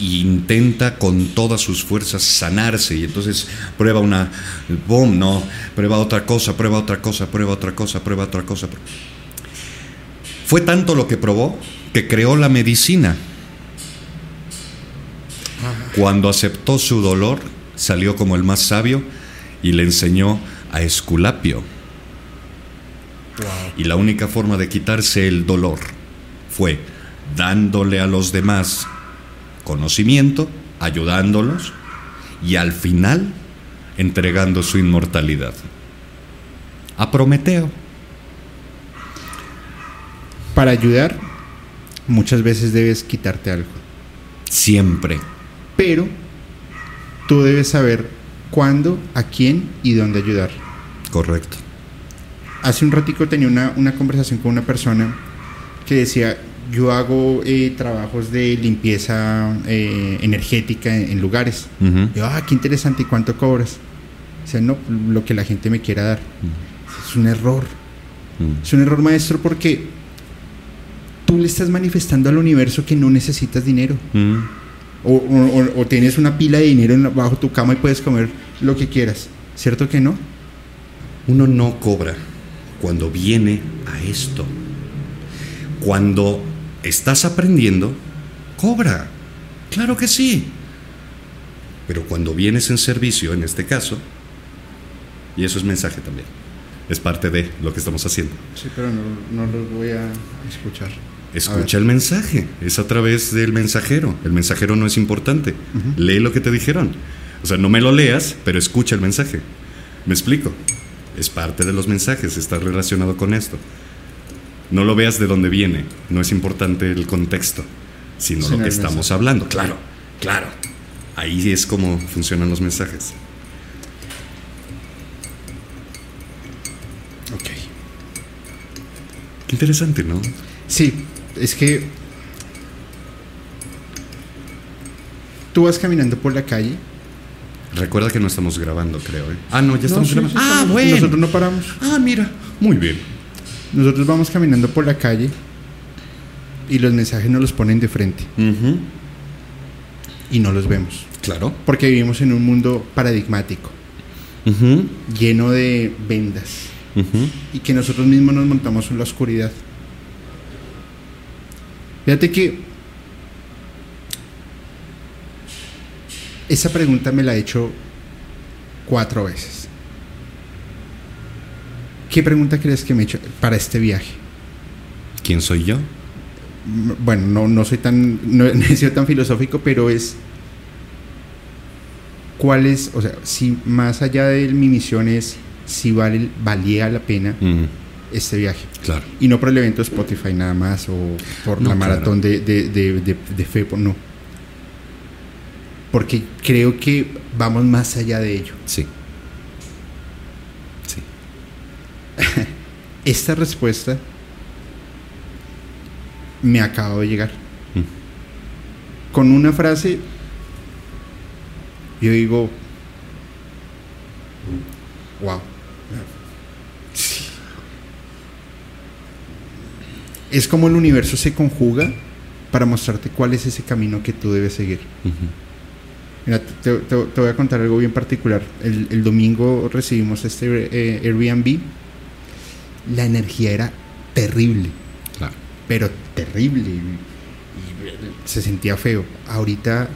e intenta con todas sus fuerzas sanarse. Y entonces prueba una, boom, no, prueba otra cosa, prueba otra cosa, prueba otra cosa, prueba otra cosa. Fue tanto lo que probó que creó la medicina cuando aceptó su dolor, salió como el más sabio y le enseñó a Esculapio. Y la única forma de quitarse el dolor fue dándole a los demás conocimiento, ayudándolos y al final entregando su inmortalidad. A Prometeo. Para ayudar, muchas veces debes quitarte algo. Siempre. Pero tú debes saber cuándo, a quién y dónde ayudar. Correcto. Hace un ratico tenía una, una conversación con una persona que decía, yo hago eh, trabajos de limpieza eh, energética en, en lugares. Yo, ah, qué interesante, ¿y cuánto cobras? O sea, no, lo que la gente me quiera dar. Es un error. Es un error maestro porque tú le estás manifestando al universo que no necesitas dinero. O, o- tienes una pila de dinero bajo tu cama y puedes comer lo que quieras. ¿Cierto que no? Uno no cobra cuando viene a esto. Cuando estás aprendiendo, cobra. Claro que sí. Pero cuando vienes en servicio, en este caso, y eso es mensaje también, es parte de lo que estamos haciendo. Sí, pero no, no los voy a escuchar. Escucha el mensaje, es a través del mensajero. El mensajero no es importante. Lee lo que te dijeron. O sea, no me lo leas, pero escucha el mensaje. ¿Me explico? Es parte de los mensajes, está relacionado con esto. No lo veas de dónde viene, no es importante el contexto, sino lo que estamos mensaje. hablando. Claro, claro. Ahí es como funcionan los mensajes. Ok. Qué interesante, ¿no? Sí, es que tú vas caminando por la calle. Recuerda que no estamos grabando, creo. ¿eh? Ah, no, ya estamos No, sí, grabando. sí, ah, estamos- bueno. Nosotros no paramos. Ah, mira, muy bien. Nosotros vamos caminando por la calle y los mensajes nos los ponen de frente y no los vemos. Claro. Porque vivimos en un mundo paradigmático, lleno de vendas y que nosotros mismos nos montamos en la oscuridad. Fíjate que esa pregunta me la he hecho cuatro veces. ¿Qué pregunta crees que me he hecho para este viaje? ¿Quién soy yo? Bueno, no, no soy tan, no he sido tan filosófico, pero es cuál es, o sea, si más allá de mi misión es si vale, valía la pena Mm, este viaje. claro. Y no por el evento Spotify nada más o por No, la maratón de, de, de, de, de FEPO, no. Porque creo que vamos más allá de ello. Sí. Esta respuesta me acaba de llegar. Mm. Con una frase, yo digo, wow. Es como el universo se conjuga para mostrarte cuál es ese camino que tú debes seguir. Mira, te, te- te voy a contar algo bien particular. El, el domingo recibimos este eh, Airbnb. La energía era terrible, Claro. pero terrible. Y, y se sentía feo. Ahorita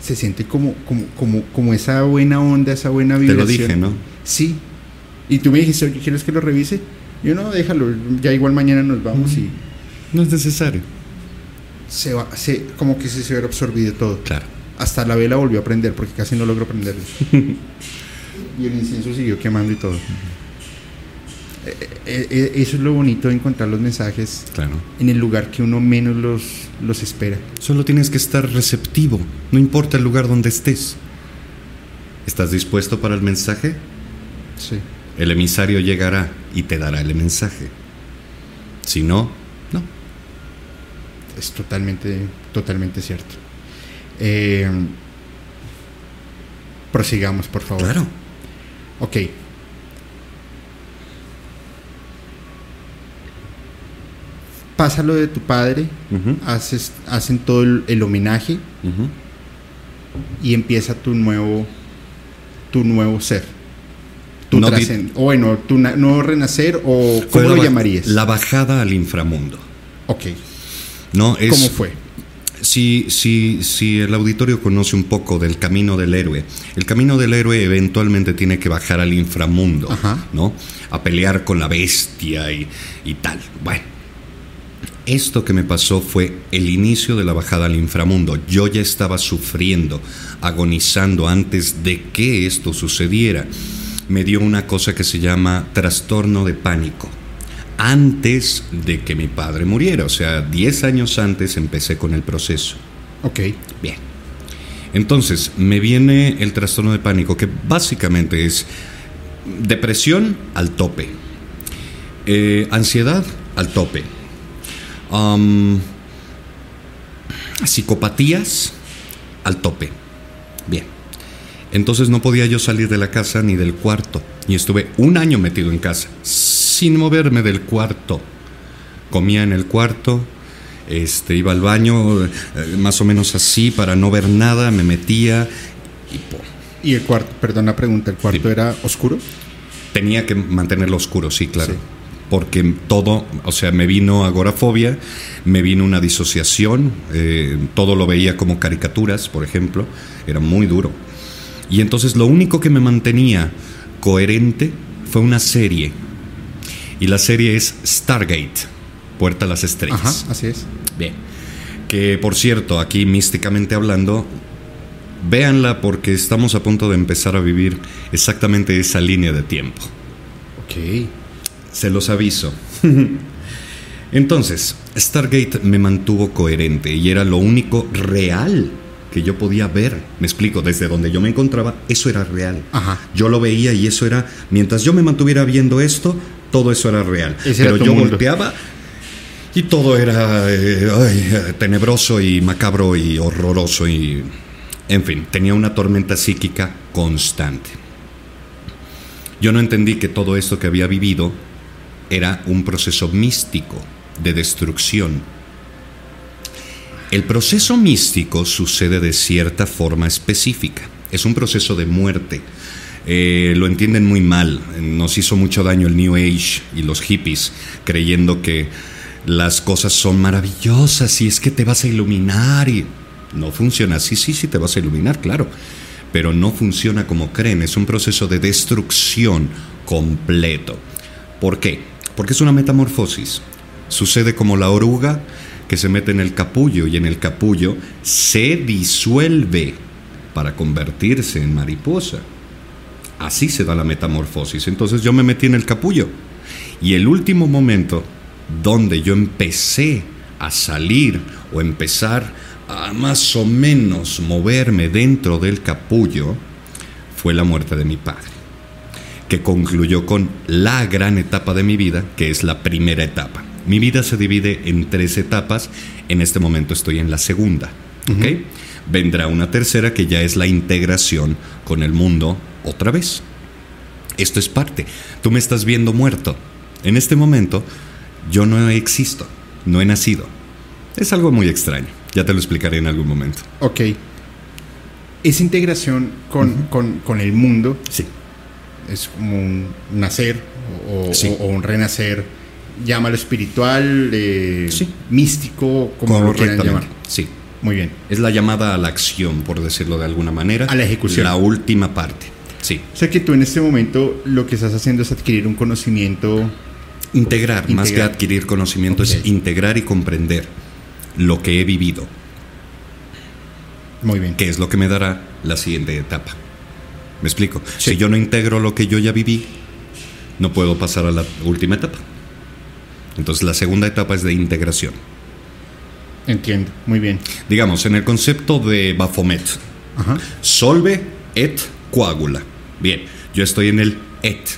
se siente como, como, como, como esa buena onda, esa buena Te vibración. lo dije, ¿no? Sí. Y tú me dijiste, oye, ¿quieres que lo revise? Yo no, déjalo. Ya igual mañana nos vamos y No es necesario. se va, se, como que se, se hubiera absorbido todo. Claro. Hasta la vela volvió a prender porque casi no logró prenderlo. y el incienso siguió quemando y todo. Eh, eh, eh, eso es lo bonito de encontrar los mensajes Claro. en el lugar que uno menos los, los espera. Solo tienes que estar receptivo. No importa el lugar donde estés. ¿Estás dispuesto para el mensaje? Sí. El emisario llegará y te dará el mensaje. Si no, no. Es totalmente, totalmente cierto. Eh, prosigamos, por favor. Claro. Ok. Pasa lo de tu padre, haces, hacen todo el, el homenaje y empieza tu nuevo, tu nuevo ser. Tu No o bueno, tu nuevo renacer o ¿cómo lo llamarías? La bajada al inframundo. Ok. No, es, ¿Cómo fue? Si, si, si el auditorio conoce un poco del camino del héroe, el camino del héroe eventualmente tiene que bajar al inframundo, Ajá. ¿no? A pelear con la bestia y, y tal. Bueno, esto que me pasó fue el inicio de la bajada al inframundo. Yo ya estaba sufriendo, agonizando antes de que esto sucediera. Me dio una cosa que se llama trastorno de pánico antes de que mi padre muriera. O sea, 10 años antes empecé con el proceso. Ok. Bien. Entonces, me viene el trastorno de pánico, que básicamente es depresión al tope, eh, ansiedad al tope, um, psicopatías al tope. Bien. Entonces no podía yo salir de la casa ni del cuarto. Y estuve un año metido en casa, sin moverme del cuarto. Comía en el cuarto, este, iba al baño, eh, más o menos así, para no ver nada, me metía y po. ¿Y el cuarto, perdón la pregunta, el cuarto era oscuro? Tenía que mantenerlo oscuro, sí, claro. Porque todo, o sea, me vino agorafobia, me vino una disociación, eh, todo lo veía como caricaturas, por ejemplo, era muy duro. Y entonces lo único que me mantenía coherente fue una serie. Y la serie es Stargate, Puerta a las Estrellas. Ajá, así es. Bien. Que por cierto, aquí místicamente hablando, véanla porque estamos a punto de empezar a vivir exactamente esa línea de tiempo. Ok. Se los aviso. Entonces, Stargate me mantuvo coherente y era lo único real que yo podía ver. Me explico, desde donde yo me encontraba, eso era real. Ajá. Yo lo veía y eso era, mientras yo me mantuviera viendo esto, todo eso era real. Ese Pero yo mundo. volteaba y todo era eh, ay, eh, tenebroso y macabro y horroroso y... En fin, tenía una tormenta psíquica constante. Yo no entendí que todo esto que había vivido era un proceso místico de destrucción. El proceso místico sucede de cierta forma específica. Es un proceso de muerte. Eh, lo entienden muy mal. Nos hizo mucho daño el New Age y los hippies, creyendo que las cosas son maravillosas y es que te vas a iluminar y no funciona así. Sí, sí, te vas a iluminar, claro. Pero no funciona como creen. Es un proceso de destrucción completo. ¿Por qué? Porque es una metamorfosis. Sucede como la oruga que se mete en el capullo y en el capullo se disuelve para convertirse en mariposa. Así se da la metamorfosis. Entonces yo me metí en el capullo. Y el último momento donde yo empecé a salir o empezar a más o menos moverme dentro del capullo fue la muerte de mi padre, que concluyó con la gran etapa de mi vida, que es la primera etapa. Mi vida se divide en tres etapas, en este momento estoy en la segunda. Vendrá una tercera que ya es la integración con el mundo otra vez. Esto es parte. Tú me estás viendo muerto. En este momento yo no existo, no he nacido. Es algo muy extraño. Ya te lo explicaré en algún momento. Ok. Esa integración con, con- con el mundo Sí. Es como un nacer o, o- Sí. o un renacer. Llámalo espiritual, eh, Sí. místico, como lo quieran llamar. Sí. Muy bien. Es la llamada a la acción, por decirlo de alguna manera. A la ejecución. La última parte. Sí. O sea que tú en este momento lo que estás haciendo es adquirir un conocimiento. Integrar, más que adquirir conocimiento, es integrar y comprender lo que he vivido, Muy bien. que es lo que me dará la siguiente etapa. ¿Me explico? Sí. Si yo no integro lo que yo ya viví, no puedo pasar a la última etapa. Entonces la segunda etapa es de integración. Entiendo. Muy bien. Digamos, en el concepto de Baphomet, Ajá. solve et coagula. Bien, yo estoy en el et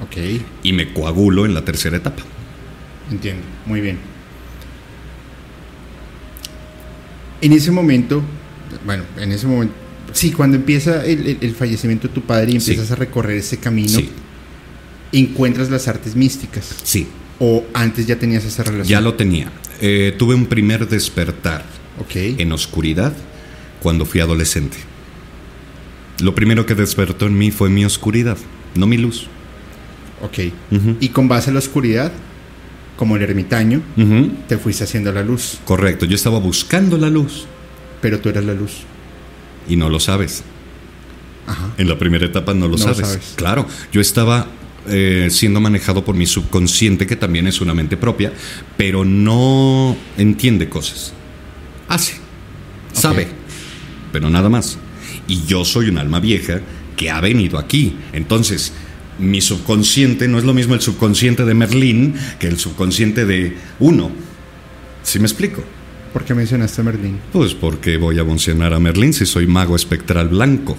Ok. y me coagulo en la tercera etapa. Entiendo. Muy bien. En ese momento, bueno, en ese momento, sí, cuando empieza el, el- el fallecimiento de tu padre y Sí. empiezas a recorrer ese camino, Sí, encuentras las artes místicas. sí, O antes ya tenías esa relación. ya lo tenía. Eh, tuve un primer despertar Ok. en oscuridad cuando fui adolescente. Lo primero que despertó en mí fue mi oscuridad, no mi luz. Ok. Y con base a la oscuridad, como el ermitaño, Ujú. te fuiste haciendo la luz. Correcto, yo estaba buscando la luz Pero tú eras la luz. Y no lo sabes. Ajá. En la primera etapa no lo, No lo sabes. sabes. Claro, yo estaba eh, siendo manejado por mi subconsciente, que también es una mente propia, pero no entiende cosas. Hace, sabe, pero nada más. Y yo soy un alma vieja que ha venido aquí. Entonces, mi subconsciente no es lo mismo el subconsciente de Merlín que el subconsciente de uno. ¿Sí me explico? ¿Por qué mencionaste a Merlín? Pues porque voy a mencionar a Merlín si soy mago espectral blanco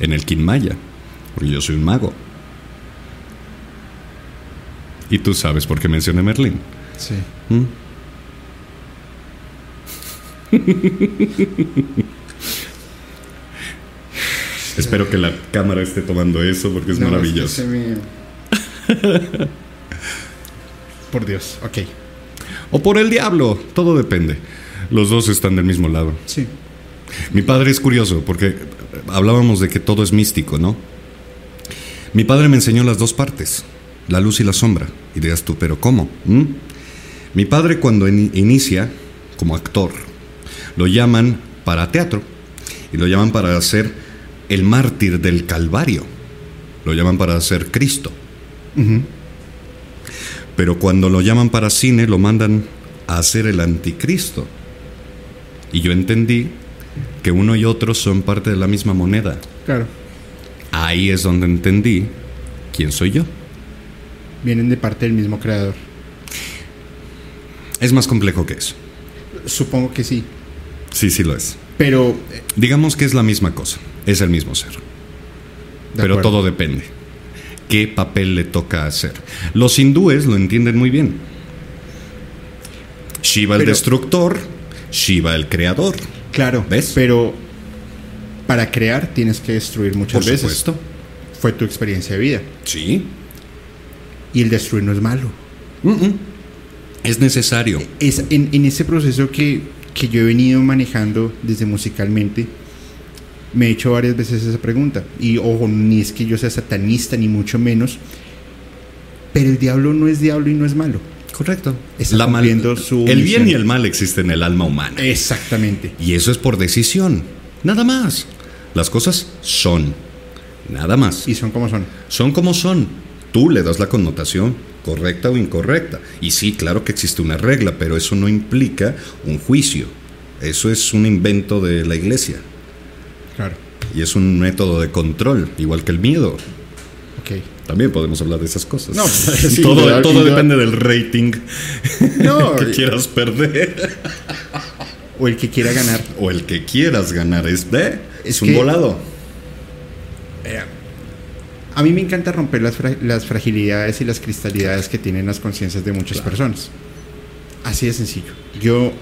en el Kinmaya. Porque yo soy un mago. Y tú sabes por qué mencioné a Merlín. Sí. ¿Mm? Espero que la cámara esté tomando eso porque es No, maravilloso. que se me- Por Dios, ok. O por el diablo, todo depende. Los dos están del mismo lado. Sí. Mi padre es curioso porque hablábamos de que todo es místico, ¿no? Mi padre me enseñó las dos partes, la luz y la sombra. Y dirás tú, ¿pero cómo? ¿Mm? Mi padre cuando in- inicia como actor, lo llaman para teatro y lo llaman para hacer el mártir del Calvario. Lo llaman para hacer Cristo. Ujú. Pero cuando lo llaman para cine, lo mandan a hacer el anticristo. Y yo entendí que uno y otro son parte de la misma moneda. Claro. Ahí es donde entendí quién soy yo. Vienen de parte del mismo creador. Es más complejo que eso. Supongo que sí. Sí, sí lo es. Pero. Digamos que es la misma cosa. Es el mismo ser. de pero acuerdo. todo depende. ¿Qué papel le toca hacer? Los hindúes lo entienden muy bien. Shiva el destructor, Shiva el creador. Claro. ¿Ves? Pero. Para crear tienes que destruir muchas Por veces. supuesto. Fue tu experiencia de vida. Sí. Y el destruir no es malo. Es necesario. Es en, en ese proceso que, que yo he venido manejando desde musicalmente, me he hecho varias veces esa pregunta. Y ojo, ni es que yo sea satanista, ni mucho menos. Pero el diablo no es diablo y no es malo. Correcto. Está La mal- su el bien misión. y el mal existen en el alma humana. Exactamente. Y eso es por decisión. Nada más. Las cosas son. Nada más. Y son como son. Son como son. Tú le das la connotación correcta o incorrecta. Y sí, claro que existe una regla, pero eso no implica un juicio. Eso es un invento de la iglesia. Claro. Y es un método de control, igual que el miedo. Ok. También podemos hablar de esas cosas. No, sí, todo depende del rating No, que quieras perder. o el que quiera ganar. O el que quieras ganar. Es, de, es, Es un que- volado. A mí me encanta romper las, fra- las fragilidades y las cristalidades que tienen las conciencias de muchas personas. Así de sencillo. Yo,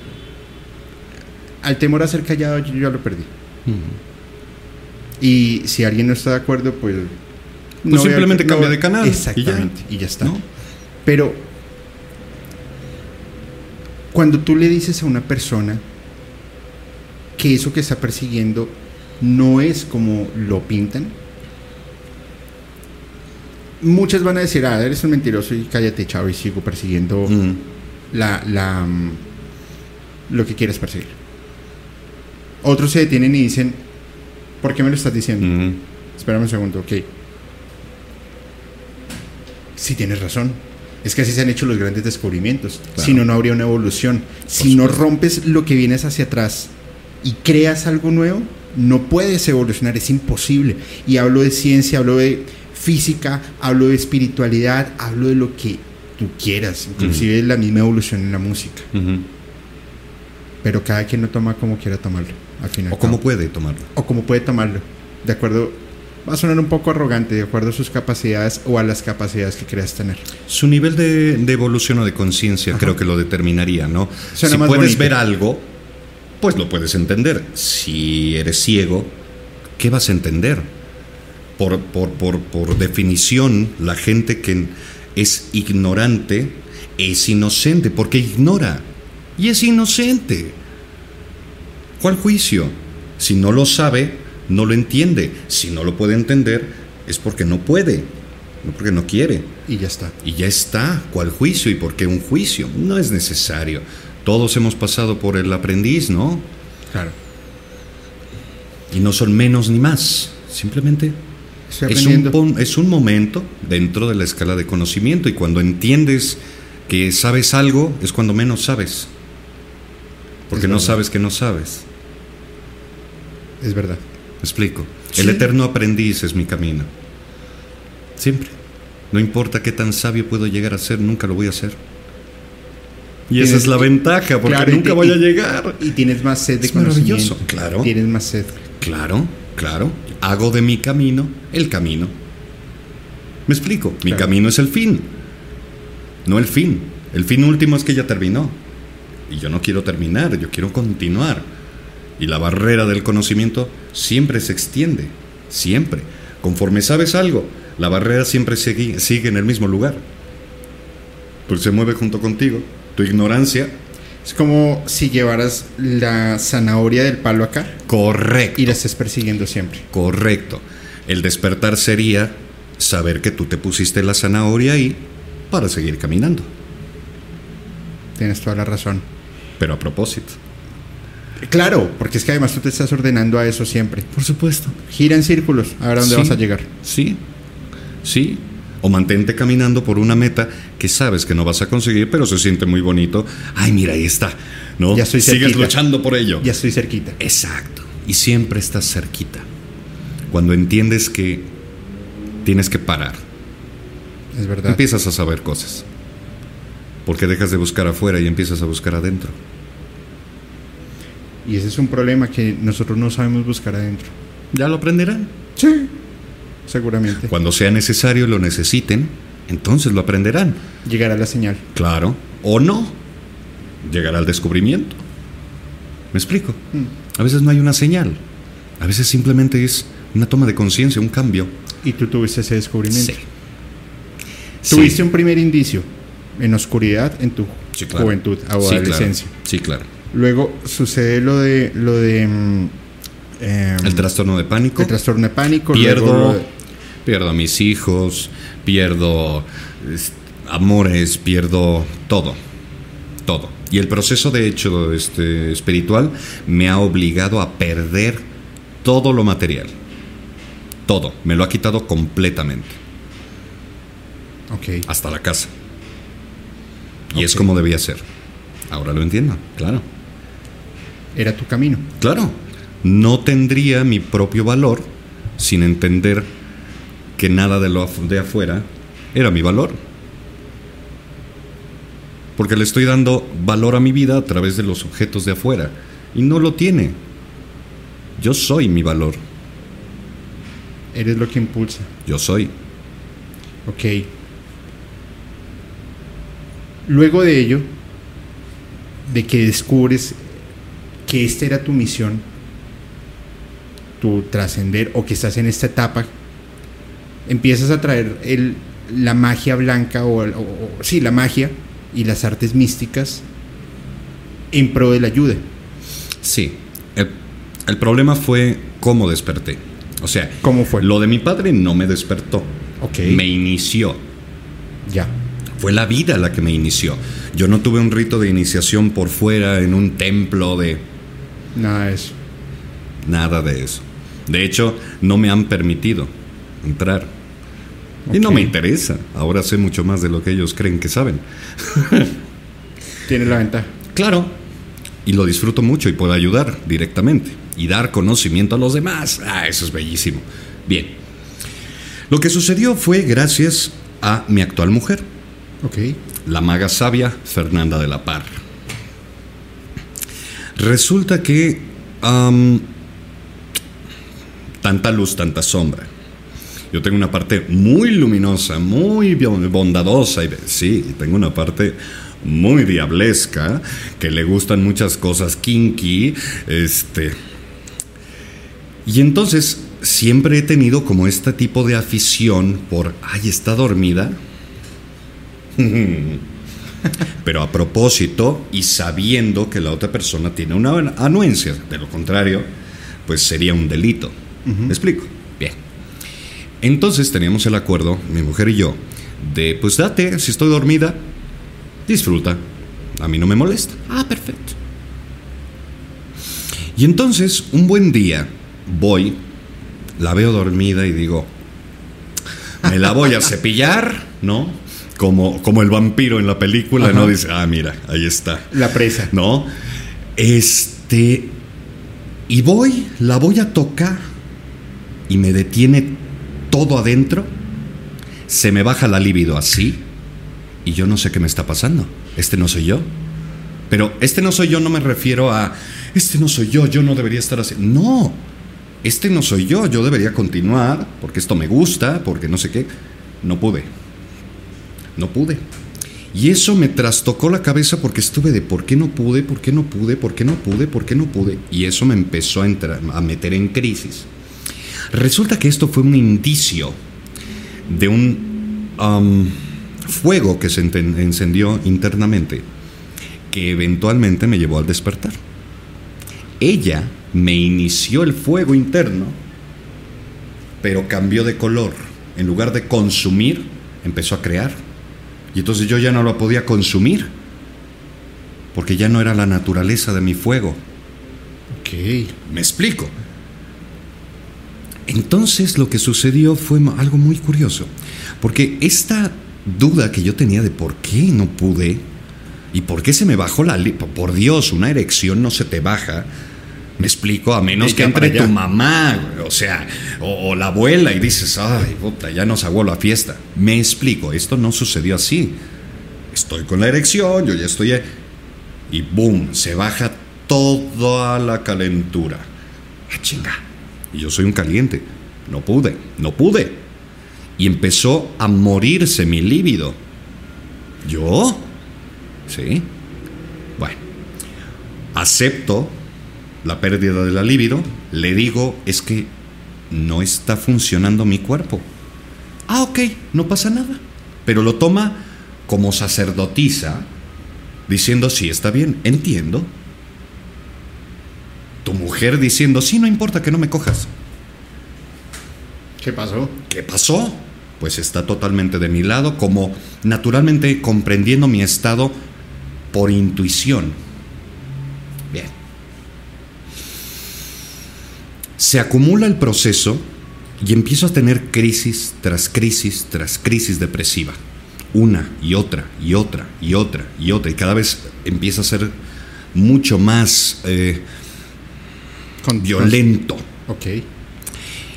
al temor a ser callado, yo ya lo perdí. Y si alguien no está de acuerdo, pues... Pues a- simplemente cambia de canal y ya. Exactamente, y ya, está. ¿No? Pero cuando tú le dices a una persona que eso que está persiguiendo no es como lo pintan, muchas van a decir, ah, eres un mentiroso y cállate, chavo, y sigo persiguiendo Mm. la, la, mm, lo que quieres perseguir. Otros se detienen y dicen, ¿por qué me lo estás diciendo? Mm. Espérame un segundo, ok. Sí tienes razón. Es que así se han hecho los grandes descubrimientos. Claro. Si no, no habría una evolución. si no rompes lo que vienes hacia atrás y creas algo nuevo, no puedes evolucionar, es imposible. Y hablo de ciencia, hablo de física, hablo de espiritualidad, hablo de lo que tú quieras, inclusive la misma evolución en la música. Pero cada quien lo toma como quiera tomarlo. O cómo puede tomarlo. o como puede tomarlo. De acuerdo, va a sonar un poco arrogante, de acuerdo a sus capacidades o a las capacidades que creas tener. Su nivel de, de evolución o de conciencia creo que lo determinaría, ¿no? Suena si puedes bonito. ver algo, pues lo puedes entender. Si eres ciego, ¿qué vas a entender? Por, por, por, por definición, la gente que es ignorante es inocente porque ignora y es inocente. ¿Cuál juicio? Si no lo sabe, no lo entiende. Si no lo puede entender, es porque no puede, no porque no quiere. Y ya está. Y ya está. ¿Cuál juicio? ¿Y por qué un juicio? No es necesario. Todos hemos pasado por el aprendiz, ¿no? Claro. Y no son menos ni más. Simplemente es un, es un momento dentro de la escala de conocimiento. Y cuando entiendes que sabes algo, es cuando menos sabes. Porque no sabes que no sabes. Es verdad. ¿Me explico? Sí. El eterno aprendiz es mi camino. Siempre. No importa qué tan sabio puedo llegar a ser, nunca lo voy a ser. Y esa es la ventaja, porque nunca voy a llegar. Y tienes más sed de es Maravilloso, claro. Tienes más sed. Claro, claro. Hago de mi camino el camino. ¿Me explico? Mi camino es el fin, no el fin. El fin último es que ya terminó. Y yo no quiero terminar, yo quiero continuar. Y la barrera del conocimiento siempre se extiende, siempre. Conforme sabes algo, la barrera siempre sigue, sigue en el mismo lugar. Pues se mueve junto contigo. Tu ignorancia es como si llevaras la zanahoria del palo acá. Correcto. Y la estés persiguiendo siempre. Correcto. El despertar sería saber que tú te pusiste la zanahoria ahí para seguir caminando. Tienes toda la razón. Pero a propósito. Claro, porque es que además tú te estás ordenando a eso siempre. Por supuesto. Gira en círculos, a ver dónde vas a llegar. Sí, sí. O mantente caminando por una meta que sabes que no vas a conseguir, pero se siente muy bonito. Ay, mira, ahí está. ¿No? Ya estoy cerquita. Sigues luchando por ello. Ya estoy cerquita. Exacto. Y siempre estás cerquita. Cuando entiendes que tienes que parar. Es verdad. Empiezas a saber cosas. Porque dejas de buscar afuera y empiezas a buscar adentro. Y ese es un problema que nosotros no sabemos buscar adentro. ¿Ya lo aprenderán? Sí, seguramente. Cuando sea necesario, lo necesiten, entonces lo aprenderán. Llegará la señal. Claro, o no. Llegará el descubrimiento. ¿Me explico? Mm. A veces no hay una señal. A veces simplemente es una toma de conciencia, un cambio. Y tú tuviste ese descubrimiento. Sí. Tuviste un primer indicio en oscuridad en tu Sí, claro. juventud o Sí, adolescencia. claro. Sí, claro. Luego sucede lo de lo de mm, em, El trastorno de pánico. el trastorno de pánico. pierdo, de- pierdo a mis hijos, pierdo es, amores, pierdo todo, todo. Y el proceso de hecho este, espiritual me ha obligado a perder todo lo material. Todo. Me lo ha quitado completamente. ok. Hasta la casa. Y es como debía ser. Ahora lo entiendo, claro. Era tu camino. Claro, no tendría mi propio valor sin entender que nada de lo de afuera era mi valor. Porque le estoy dando valor a mi vida a través de los objetos de afuera. Y no lo tiene. Yo soy mi valor. Eres lo que impulsa. Yo soy. Ok. Luego de ello, de que descubres que esta era tu misión, tu trascender o que estás en esta etapa, empiezas a traer el, la magia blanca o, o- o- sí, la magia y las artes místicas en pro de la ayuda. Sí. El, el problema fue cómo desperté. O sea, ¿Cómo fue? lo de mi padre no me despertó. Ok. Me inició. Ya. Fue la vida la que me inició. Yo no tuve un rito de iniciación por fuera en un templo de Nada de eso. nada de eso. De hecho, no me han permitido entrar. Y no me interesa. Ahora sé mucho más de lo que ellos creen que saben. Tienes la ventaja. Claro. Y lo disfruto mucho y puedo ayudar directamente. Y dar conocimiento a los demás. Ah, eso es bellísimo. Bien. Lo que sucedió fue gracias a mi actual mujer. Ok. la maga sabia Fernanda de la Parra. Resulta que tanta luz, tanta sombra. Yo tengo una parte muy luminosa, muy bondadosa, y sí, tengo una parte muy diablesca, que le gustan muchas cosas kinky, este... Y entonces siempre he tenido como este tipo de afición por, ay, está dormida, pero a propósito y sabiendo que la otra persona tiene una anuencia. De lo contrario, pues sería un delito. ¿Me explico? Bien. Entonces teníamos el acuerdo, mi mujer y yo, de pues date, si estoy dormida, disfruta. A mí no me molesta. Ah, perfecto. Y entonces, un buen día, voy, la veo dormida y digo, me la voy a cepillar, ¿no? Como, como el vampiro en la película, Ajá. ¿no? Dice, ah, mira, ahí está. La presa. ¿No? Este. Y voy, la voy a tocar y me detiene todo adentro. Se me baja la libido así y yo no sé qué me está pasando. Este no soy yo. Pero este no soy yo, no me refiero a, este no soy yo, yo no debería estar así. No, este no soy yo, yo debería continuar, porque esto me gusta, porque no sé qué. No pude. No pude. Y eso me trastocó la cabeza porque estuve de por qué no pude, por qué no pude, por qué no pude, por qué no pude. Y eso me empezó a, meter en crisis. Resulta que esto fue un indicio de un um, fuego que se encendió internamente, que eventualmente me llevó al despertar. Ella me inició el fuego interno, pero cambió de color. En lugar de consumir, empezó a crear. Y entonces yo ya no lo podía consumir, porque ya no era la naturaleza de mi fuego. Ok. Me explico. Entonces lo que sucedió fue algo muy curioso, porque esta duda que yo tenía de por qué no pude y por qué se me bajó la... Por Dios, una erección no se te baja. Me explico, a menos que entre tu mamá, o sea, o, la abuela y dices, ay, puta, ya nos hago la fiesta. Me explico, esto no sucedió así. Estoy con la erección, yo ya estoy... Y boom, se baja toda la calentura. ¡Ah, chinga! Y yo soy un caliente. No pude, no pude. Y empezó a morirse mi líbido. ¿Yo? Sí. Bueno, acepto la pérdida de la libido, le digo, es que no está funcionando mi cuerpo. Ah, ok, no pasa nada. Pero lo toma como sacerdotisa, diciendo, sí, está bien, entiendo, tu mujer diciendo, sí, no importa que no me cojas. ¿Qué pasó? ¿Qué pasó? Pues está totalmente de mi lado, como naturalmente comprendiendo mi estado por intuición. Se acumula el proceso y empiezo a tener crisis tras crisis tras crisis depresiva. Una y otra y otra y otra y otra. Y cada vez empieza a ser mucho más... Eh, con, violento. Ok.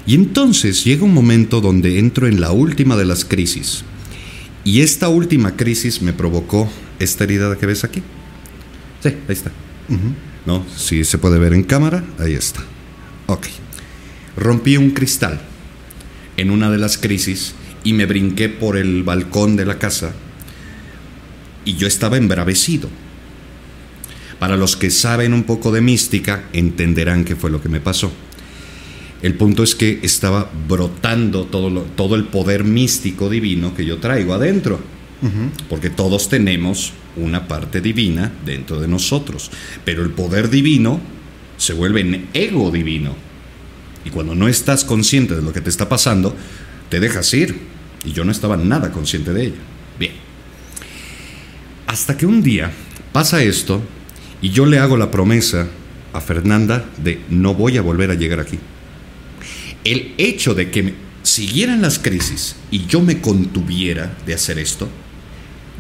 Y entonces llega un momento donde entro en la última de las crisis. Y esta última crisis me provocó esta herida que ves aquí. Sí, ahí está. ¿No? Si se puede ver en cámara, ahí está. Ok. Rompí un cristal en una de las crisis y me brinqué por el balcón de la casa y yo estaba embravecido para los que saben un poco de mística, entenderán qué fue lo que me pasó. El punto es que estaba brotando todo, todo el poder místico divino que yo traigo adentro. Porque todos tenemos una parte divina dentro de nosotros. Pero el poder divino se vuelve en ego divino. Y cuando no estás consciente de lo que te está pasando, te dejas ir. Y yo no estaba nada consciente de ello. Bien. Hasta que un día pasa esto y yo le hago la promesa a Fernanda de no voy a volver a llegar aquí. El hecho de que siguieran las crisis y yo me contuviera de hacer esto,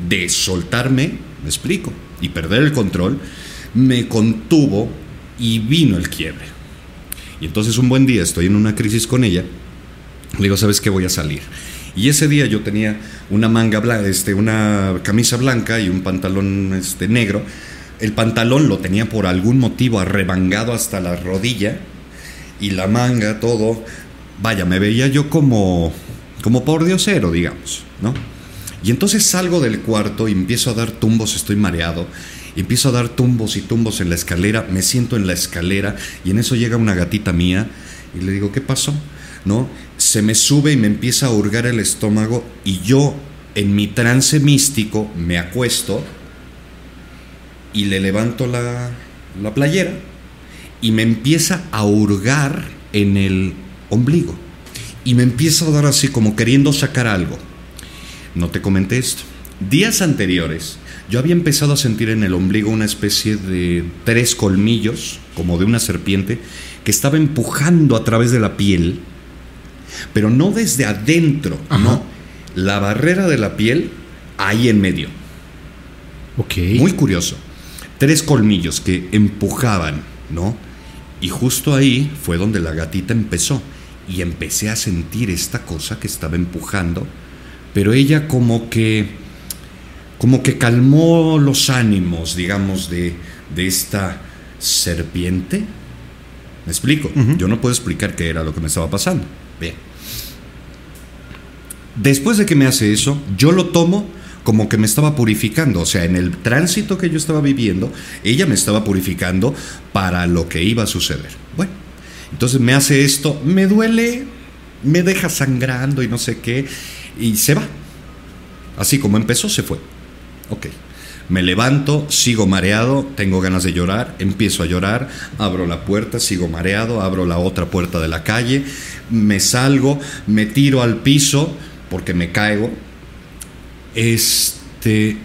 de soltarme, me explico, y perder el control, me contuvo y vino el quiebre. Y entonces un buen día estoy en una crisis con ella, le digo, ¿sabes qué? Voy a salir. Y ese día yo tenía una manga blanca, este, una camisa blanca y un pantalón este, negro el pantalón lo tenía por algún motivo arremangado hasta la rodilla y la manga, todo. Vaya, me veía yo como, como por diosero, digamos, ¿no? Y entonces salgo del cuarto y empiezo a dar tumbos, estoy mareado. Empiezo a dar tumbos y tumbos en la escalera, me siento en la escalera y en eso llega una gatita mía y le digo, ¿qué pasó? ¿No? Se me sube y me empieza a hurgar el estómago y yo en mi trance místico me acuesto y le levanto la, la playera y me empieza a hurgar en el ombligo. Y me empieza a dar así como queriendo sacar algo. No te comenté esto. Días anteriores yo había empezado a sentir en el ombligo una especie de tres colmillos, como de una serpiente, que estaba empujando a través de la piel, pero no desde adentro, no. La barrera de la piel ahí en medio. Ok. Muy curioso tres colmillos que empujaban, ¿no? Y justo ahí fue donde la gatita empezó y empecé a sentir esta cosa que estaba empujando, pero ella como que como que calmó los ánimos, digamos, de, de esta serpiente. ¿Me explico? Yo no puedo explicar qué era lo que me estaba pasando. Bien. Después de que me hace eso, yo lo tomo como que me estaba purificando. O sea, en el tránsito que yo estaba viviendo, ella me estaba purificando para lo que iba a suceder. Bueno, entonces me hace esto, me duele, me deja sangrando y no sé qué, y se va. Así como empezó, se fue. Ok. Me levanto, sigo mareado, tengo ganas de llorar, empiezo a llorar, abro la puerta, sigo mareado, abro la otra puerta de la calle, me salgo, me tiro al piso porque me caigo. Este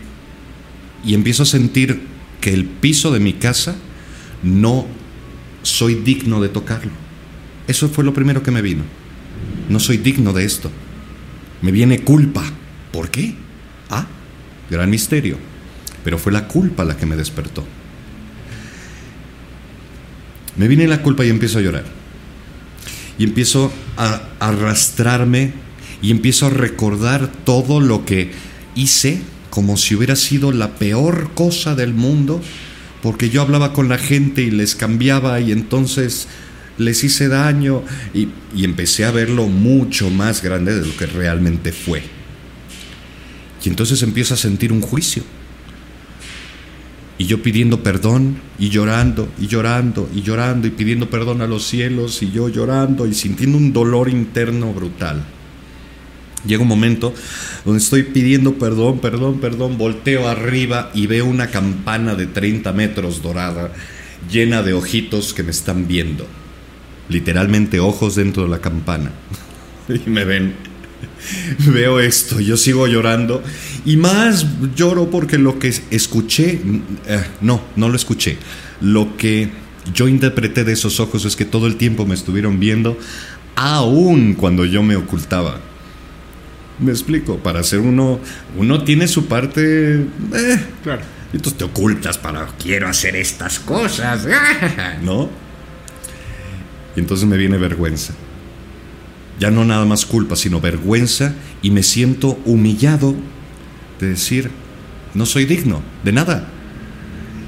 y empiezo a sentir que el piso de mi casa no soy digno de tocarlo. Eso fue lo primero que me vino. No soy digno de esto. Me viene culpa. ¿Por qué? Ah, gran misterio pero fue la culpa la que me despertó. Me viene la culpa y empiezo a llorar. Y empiezo a arrastrarme y empiezo a recordar todo lo que hice como si hubiera sido la peor cosa del mundo, porque yo hablaba con la gente y les cambiaba y entonces les hice daño y, y empecé a verlo mucho más grande de lo que realmente fue. Y entonces empiezo a sentir un juicio y yo pidiendo perdón y llorando y llorando y llorando y pidiendo perdón a los cielos y yo llorando y sintiendo un dolor interno brutal. Llega un momento donde estoy pidiendo perdón, perdón, perdón, volteo arriba y veo una campana de 30 metros dorada llena de ojitos que me están viendo. Literalmente ojos dentro de la campana. y me ven veo esto, yo sigo llorando y más lloro porque lo que escuché, eh, no, no lo escuché, lo que yo interpreté de esos ojos es que todo el tiempo me estuvieron viendo, aún cuando yo me ocultaba. Me explico, para ser uno, uno tiene su parte... Eh, claro. Entonces te ocultas para, quiero hacer estas cosas, ¿no? Y entonces me viene vergüenza ya no nada más culpa, sino vergüenza y me siento humillado de decir, no soy digno de nada.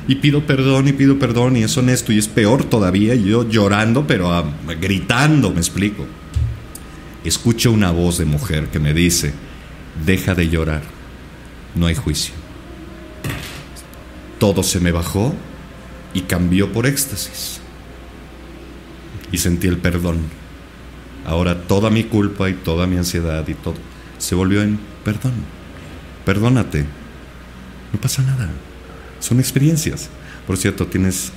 Y pido perdón y pido perdón y es honesto y es peor todavía, yo llorando pero ah, gritando, me explico. Escucho una voz de mujer que me dice, deja de llorar, no hay juicio. Todo se me bajó y cambió por éxtasis. Y sentí el perdón Ahora toda mi culpa y toda mi ansiedad y todo se volvió en perdón. Perdónate. No pasa nada. Son experiencias. Por cierto, tienes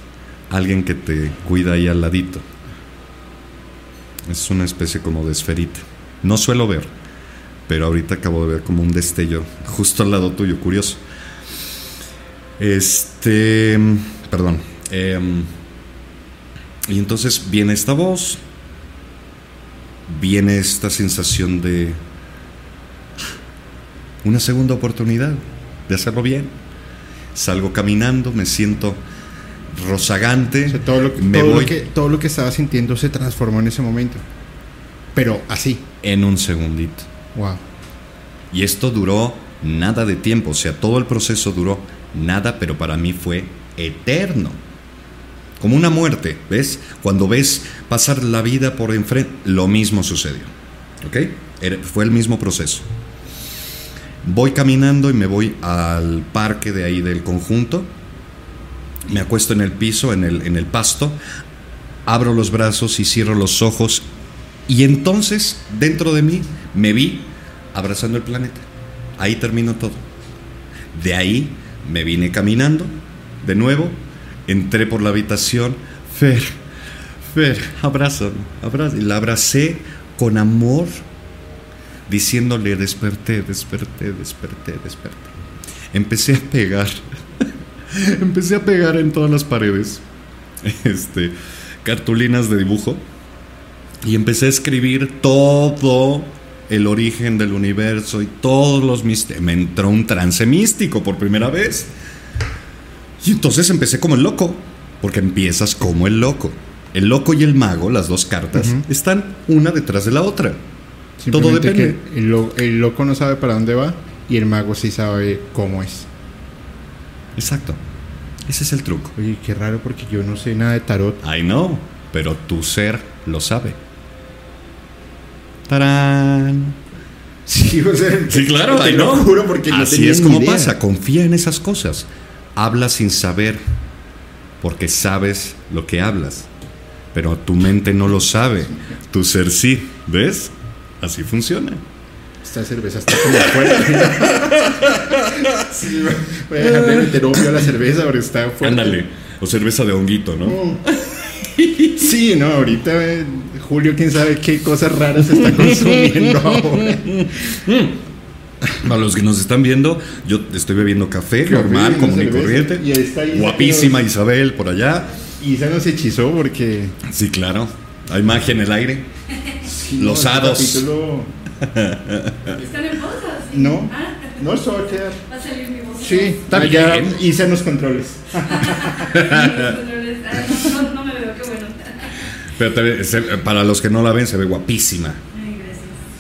alguien que te cuida ahí al ladito. Es una especie como de esferita. No suelo ver, pero ahorita acabo de ver como un destello justo al lado tuyo, curioso. Este, perdón. Em, y entonces viene esta voz, viene esta sensación de una segunda oportunidad de hacerlo bien. Salgo caminando, me siento rozagante. todo, lo, me voy, que, todo lo que estaba sintiendo se transformó en ese momento. Pero así. En un segundito. Wow. Y esto duró nada de tiempo. O sea, todo el proceso duró nada, pero para mí fue eterno como una muerte, ¿ves? Cuando ves pasar la vida por enfrente, lo mismo sucedió. ¿Ok? Fue el mismo proceso. Voy caminando y me voy al parque de ahí del conjunto. Me acuesto en el piso, en el, en el pasto. Abro los brazos y cierro los ojos. Y entonces, dentro de mí, me vi abrazando el planeta. Ahí terminó todo. De ahí me vine caminando de nuevo entré por la habitación, Fer, Fer, abrázame, abrázame. Y la abracé con amor, diciéndole, desperté, desperté, desperté, desperté. Empecé a pegar, empecé a pegar en todas las paredes, este, cartulinas de dibujo, y empecé a escribir todo el origen del universo y todos los misterios. Me entró un trance místico por primera vez. Y entonces empecé como el loco, porque empiezas como el loco. El loco y el mago, las dos cartas, están una detrás de la otra. Todo depende. el, loco no sabe para dónde va. y el mago sí sabe cómo es. Exacto. Ese es el truco. Oye, qué raro porque yo no sé nada de tarot. I know, pero tu ser lo sabe. ¡Tarán! Sí, o sea, Sí, claro, te I lo know. juro porque no Así es como idea. pasa, confía en esas cosas. Habla sin saber, porque sabes lo que hablas. Pero tu mente no lo sabe, tu ser sí. ¿Ves? Así funciona. Esta cerveza está como fuerte. sí, voy a dejar de meter obvio a la cerveza porque está fuerte. Ándale. O cerveza de honguito, ¿no? Sí, no, ahorita eh, Julio, quién sabe qué cosas raras se está consumiendo ahora. A los que nos están viendo, yo estoy bebiendo café, normal, común y corriente. y ahí está Isa Guapísima Isabel por allá. Y se nos hechizó porque. Sí, claro. Hay magia en el aire. sí, Los no, hados. capítulo- ¿Están en pausa? Sí. No, Ah, no, esto va a quedar. va a salir mi voz. Sí, Está allá bien. hice los controles. Ah, no, me veo, qué bueno. Pero te se- para los que no la ven, se ve guapísima.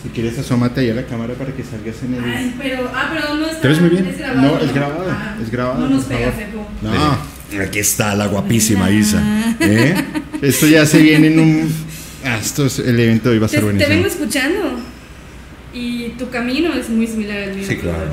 Si quieres, asómate ahí a la cámara para que salgas en el. Ay, pero, ah, pero no está. ¿Te ves muy bien? Es grabado. No, es grabado, Ah, es grabado, No nos por pega, favor. Fepo. No, Eh, Aquí está la guapísima Isa. ¿Eh? esto ya se viene en un. Ah, esto es, el evento de hoy va a Te, ser te buenísimo. vengo escuchando. Y tu camino es muy similar al mío. Sí, claro.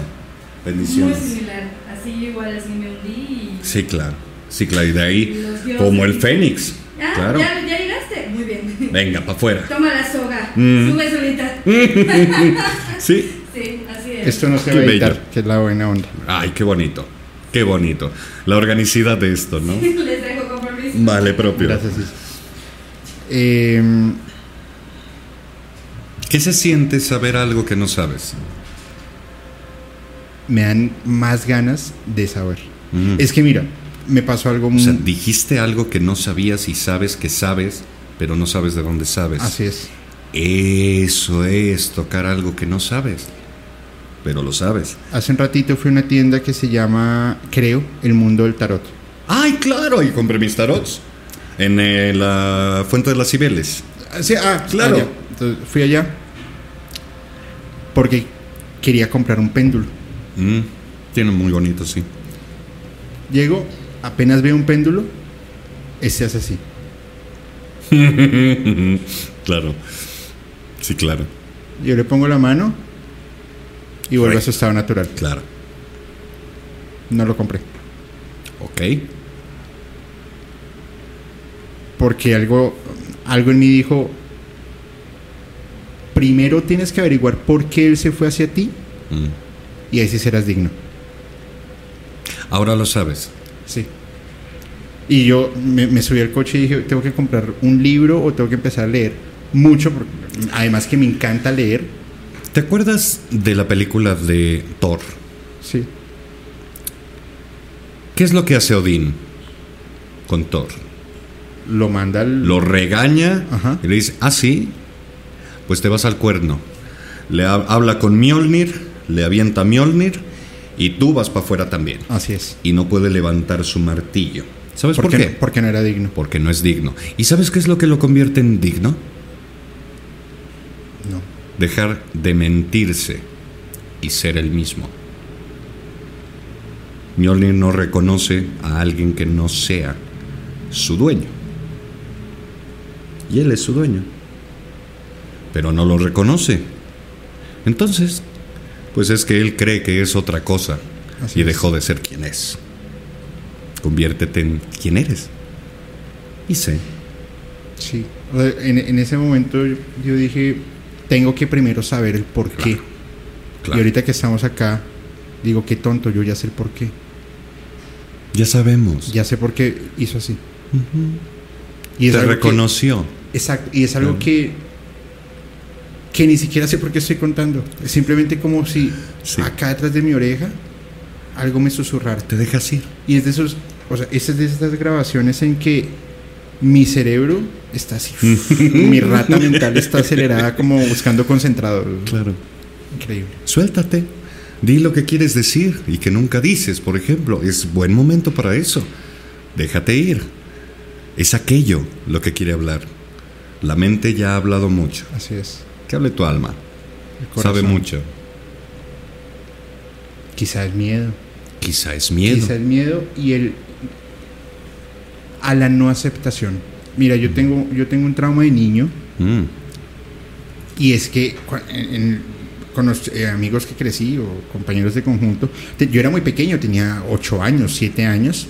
Muy Bendiciones. similar. Así igual, así me hundí. Y... Sí, claro. Sí, claro. Y de ahí, como el Fénix. Ah, Claro. ¿ya, ya llegaste. Muy bien. Venga, para afuera. Toma la soga. Mm. Sube solita. Sí. Sí, así es. Esto no se Qué va a editar, bello. que es la buena onda. Ay, qué bonito. Qué bonito. La organicidad de esto, ¿no? Les dejo permiso. Vale, propio. Gracias. Eh, ¿Qué se siente saber algo que no sabes? me dan más ganas de saber. Mm. Es que mira, me pasó algo O muy. sea, dijiste algo que no sabías y sabes que sabes, pero no sabes de dónde sabes. Así es. Eso es tocar algo que no sabes, pero lo sabes. Hace un ratito fui a una tienda que se llama, creo, El Mundo del Tarot. ¡Ay, claro! Y compré mis tarots en eh, la Fuente de las Cibeles. Ah, sí, ah, Claro. allá. Entonces, fui allá porque quería comprar un péndulo. Mm, tiene muy bonito, sí. Llego, apenas veo un péndulo, este hace así. claro. Sí, claro. Yo le pongo la mano y vuelve a su estado natural. Claro. No lo compré. Ok. Porque algo, algo en mí dijo, primero tienes que averiguar por qué él se fue hacia ti Mm. y ahí sí serás digno. Ahora lo sabes. Sí. Y yo me, me subí al coche y dije, tengo que comprar un libro o tengo que empezar a leer mucho, porque- además que me encanta leer. ¿Te acuerdas de la película de Thor? Sí. ¿Qué es lo que hace Odín con Thor? Lo manda al... Lo regaña Ajá. y le dice, ah, sí, pues te vas al cuerno. Le ha- habla con Mjolnir, le avienta Mjolnir y tú vas para afuera también. Así es. Y no puede levantar su martillo. ¿Sabes por, qué? qué? no? Porque no era digno. Porque no es digno. ¿Y sabes qué es lo que lo convierte en digno? No. Dejar de mentirse y ser el mismo. Mjolnir no reconoce a alguien que no sea su dueño. Y él es su dueño. Pero no lo reconoce. Entonces, pues es que él cree que es otra cosa Así y es. dejó de ser quien es. Conviértete en quien eres. Y sé. Sí. En, en ese momento yo, dije, tengo que primero saber el por qué. Y Claro. ahorita que estamos acá, digo, qué tonto, yo ya sé el por qué. Ya sabemos. Ya sé por qué hizo así. Y es Te que- reconoció. Exacto, y es algo que que ni siquiera sé por qué estoy contando. Es simplemente como si Sí. acá detrás de mi oreja algo me susurrara. Te dejas ir. Y es de esos, o sea, es de estas grabaciones en que mi cerebro está así, mi rata mental está acelerada como buscando concentrado. Claro. Increíble. Suéltate. Di lo que quieres decir y que nunca dices, por ejemplo. Es buen momento para eso. Déjate ir. Es aquello lo que quiere hablar. La mente ya ha hablado mucho. Así es. Que hable tu alma. Sabe mucho. Quizá es miedo. Quizá es miedo. Quizá es miedo y el a la no aceptación. Mira, yo tengo, yo tengo un trauma de niño Mm, y es que cua- en- en- con los eh, amigos que crecí o compañeros de conjunto, te- yo era muy pequeño, tenía 8 años, 7 años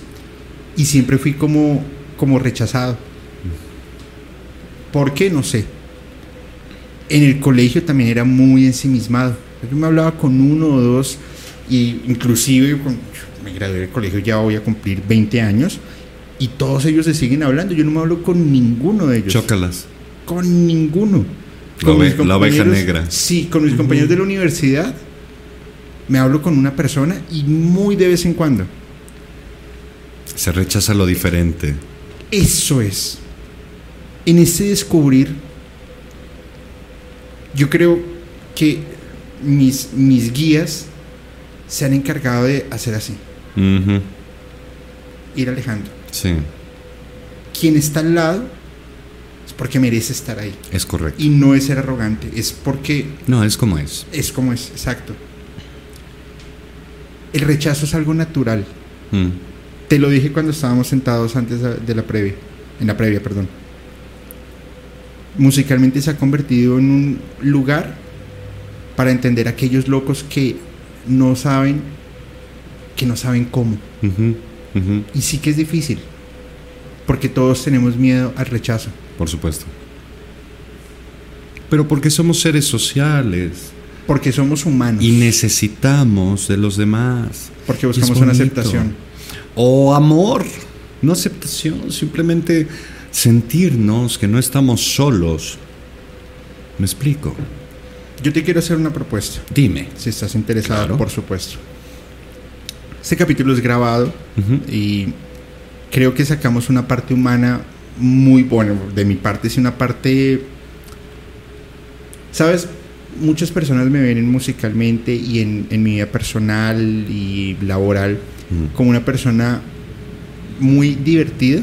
y siempre fui como, como rechazado. ¿Por qué? No sé. En el colegio también era muy ensimismado. Yo me hablaba con uno o dos y inclusive me gradué del colegio, ya voy a cumplir 20 años y todos ellos se siguen hablando. Yo no me hablo con ninguno de ellos. Chócalas. Con ninguno. La Con la oveja negra. Sí, con mis compañeros de la universidad me hablo con una persona y muy de vez en cuando. Se rechaza lo diferente. Eso es. En ese descubrir, yo creo que mis, mis guías se han encargado de hacer así, ir alejando. Sí, Quien está al lado es porque merece estar ahí. es correcto. Y no es ser arrogante, es porque No, es como es. es como es, exacto. El rechazo es algo natural. Mm, Te lo dije cuando estábamos sentados antes de la previa, en la previa, perdón. Musicalmente se ha convertido en un lugar para entender a aquellos locos que no saben, que no saben cómo. Y sí que es difícil, porque todos tenemos miedo al rechazo. Por supuesto. Pero porque somos seres sociales Porque somos humanos. y necesitamos de los demás. porque buscamos una aceptación. O amor, no aceptación, simplemente sentirnos que no estamos solos. ¿Me explico? Yo te quiero hacer una propuesta. Dime. Si estás interesado, Claro. por supuesto. Este capítulo es grabado y creo que sacamos una parte humana muy buena. De mi parte, sí, una parte. Sabes, muchas personas me ven musicalmente y en, en mi vida personal y laboral Mm. como una persona muy divertida,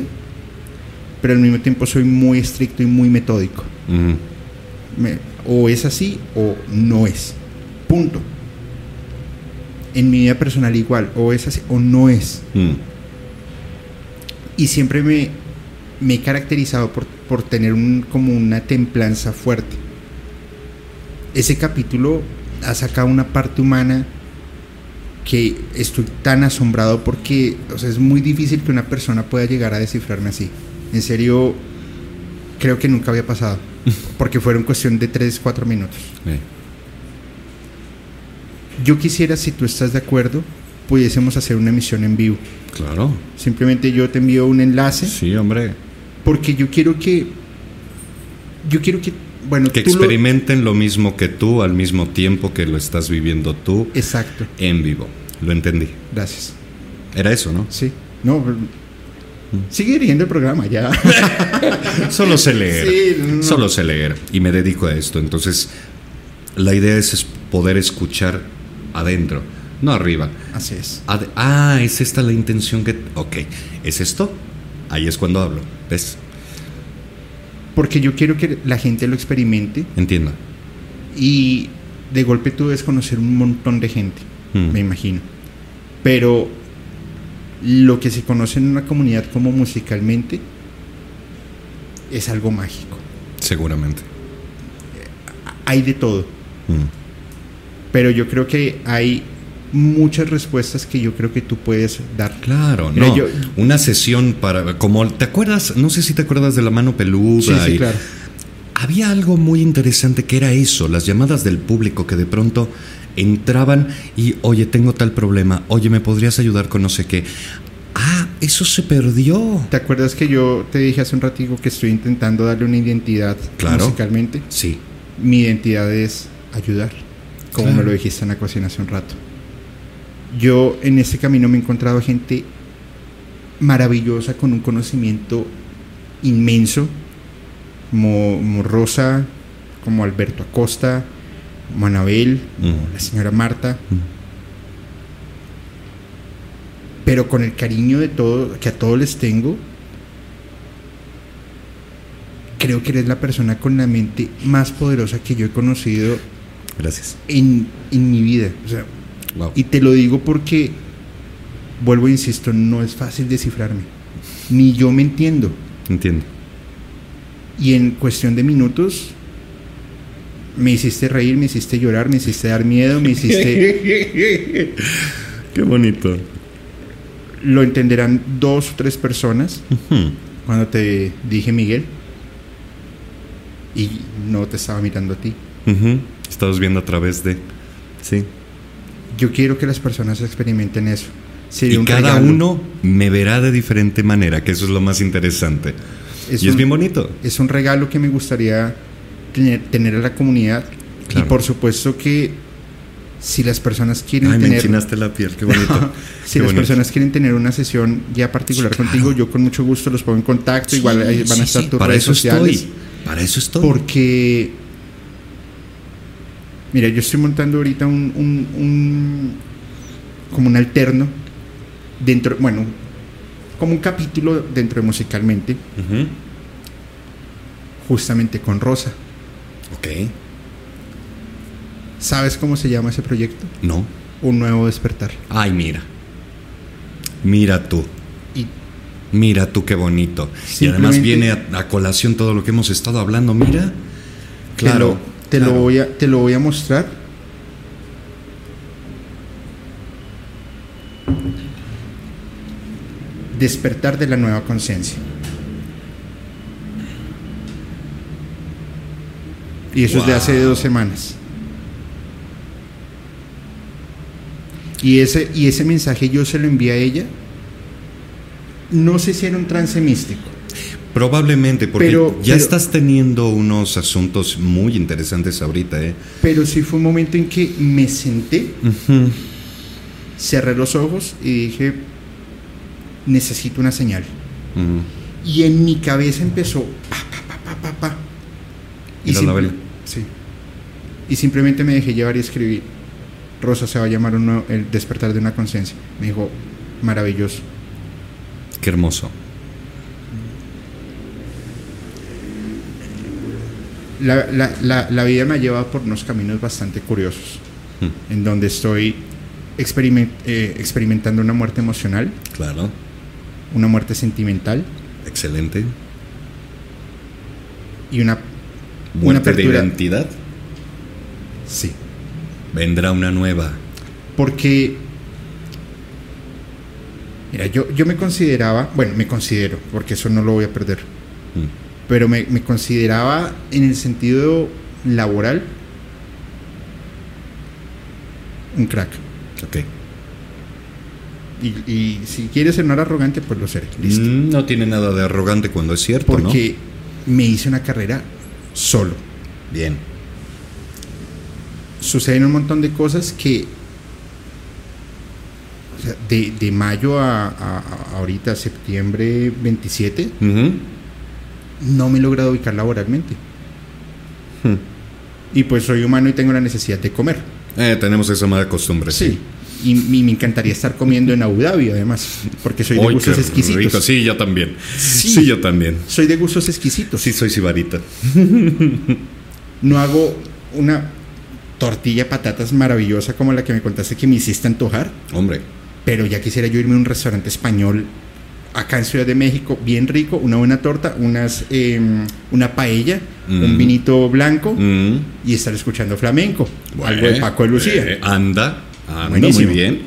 pero al mismo tiempo soy muy estricto y muy metódico. Me- o es así o no es. Punto. En mi vida personal igual, o es así o no es. Mm. Y siempre me, me he caracterizado por, por tener un, como una templanza fuerte. Ese capítulo ha sacado una parte humana que estoy tan asombrado porque o sea, es muy difícil que una persona pueda llegar a descifrarme así. En serio, creo que nunca había pasado. Porque fueron cuestión de 3, 4 minutos. Eh, Yo quisiera, si tú estás de acuerdo, pudiésemos hacer una emisión en vivo. Claro. Simplemente yo te envío un enlace Sí, hombre. porque yo quiero que yo quiero que bueno Que tú lo- experimenten lo mismo que tú al mismo tiempo que lo estás viviendo tú exacto en vivo. Lo entendí. gracias Era eso, ¿no? sí no pero- sigue dirigiendo el programa ya Solo sé leer. Sí, no, no. Solo sé leer. Y me dedico a esto. Entonces, la idea es, es poder escuchar adentro, no arriba. así es Ad- ah, es esta la intención que... Ok, ¿es esto? Ahí es cuando hablo. ¿Ves? porque yo quiero que la gente lo experimente Entiendo. y de golpe tú debes conocer un montón de gente Mm. me imagino pero lo que se conoce en una comunidad como musicalmente es algo mágico Seguramente. hay de todo Mm. pero yo creo que hay muchas respuestas que yo creo que tú puedes dar. Claro, Mira, no. yo- Una sesión para... Como, ¿te acuerdas? No sé si te acuerdas de la mano peluda. Sí, sí, y- claro. Había algo muy interesante que era eso, las llamadas del público que de pronto entraban y, oye, tengo tal problema, oye, ¿me podrías ayudar con no sé qué? Ah, eso se perdió. ¿Te acuerdas que yo te dije hace un ratito que estoy intentando darle una identidad Claro. musicalmente? Sí, Mi identidad es ayudar, como Claro. me lo dijiste en la cocina hace un rato. Yo en este camino me he encontrado gente maravillosa con un conocimiento inmenso, como, como Rosa, como Alberto Acosta, como Anabel, como Mm. la señora Marta, Mm. pero con el cariño de todo, que a todos les tengo, creo que eres la persona con la mente más poderosa que yo he conocido gracias. en, en mi vida. O sea, Wow. Y te lo digo porque, vuelvo e insisto, no es fácil descifrarme. Ni yo me entiendo. Entiendo. Y en cuestión de minutos, me hiciste reír, me hiciste llorar, me hiciste dar miedo, me hiciste... Qué bonito. lo entenderán dos o tres personas cuando te dije Miguel. Y no te estaba mirando a ti. Ujú. Estabas viendo a través de. Sí. Yo quiero que las personas experimenten eso. Sería y un cada regalo. uno me verá de diferente manera, que eso es lo más interesante. Es y es bien bonito. Es un regalo que me gustaría tener, tener a la comunidad. Claro. Y por supuesto que si las personas quieren Ay, me tener... enchinaste la piel, qué bonito. si Qué las bonito. personas quieren tener una sesión ya particular Sí, claro. contigo, yo con mucho gusto los pongo en contacto. Igual ahí van Sí, a estar tus para redes eso sociales. estoy. Para eso estoy. Porque, mira, yo estoy montando ahorita un, un, un- como un alterno dentro, bueno, como un capítulo dentro de musicalmente, justamente con Rosa. Ok. ¿Sabes cómo se llama ese proyecto? No. Un nuevo despertar. Ay, mira. Mira tú. Y Mira tú qué bonito. Y además viene a, a colación todo lo que hemos estado hablando. Mira. Claro. te, lo, te, claro. lo voy a, te lo voy a mostrar. Despertar de la nueva conciencia. Y eso es de hace dos semanas. Y ese, y ese mensaje yo se lo envié a ella. No sé si era un trance místico. Probablemente, porque Pero- ya pero- estás teniendo unos asuntos muy interesantes ahorita, ¿eh? Pero sí fue un momento en que me senté, cerré los ojos y dije, necesito una señal. Y en mi cabeza empezó, pa, pa, pa, pa, pa, pa. Y la novela. Sí. Y simplemente me dejé llevar y escribí, Rosa se va a llamar un nuevo- el despertar de una conciencia. Me dijo, maravilloso. Qué hermoso. La, la- la- la vida me ha llevado por unos caminos bastante curiosos, Mm, en donde estoy experiment- eh, experimentando una muerte emocional, Claro. una muerte sentimental Excelente. y una, una Muerte de apertura. identidad. Sí. Vendrá una nueva. Porque, mira, yo, yo me consideraba, bueno, me considero, porque eso no lo voy a perder, Mm, pero me, me consideraba en el sentido laboral un crack. Ok. Y, y si quieres sonar arrogante, pues lo seré. Listo. Mm, No tiene nada de arrogante cuando es cierto, Porque me hice una carrera solo. Bien. Suceden un montón de cosas que o sea, de, de mayo a, a- a ahorita, septiembre 27, Ujú. no me he logrado ubicar laboralmente. Hmm. Y pues soy humano y tengo la necesidad de comer. Eh, tenemos esa mala costumbre. Sí. Y, y me encantaría estar comiendo en Abu Dhabi, además, porque soy de gustos exquisitos. rico. Sí, yo también. Sí. Sí. yo también. Soy de gustos exquisitos. Sí, soy sibarita. No hago una tortilla de patatas maravillosa como la que me contaste que me hiciste antojar, Hombre. pero ya quisiera yo irme a un restaurante español acá en Ciudad de México, bien rico, una buena torta, unas, em, una paella, un Mm. vinito blanco Mm. y estar escuchando flamenco, algo de Bueno, Paco de Lucía. eh, anda. Buenísimo. muy bien.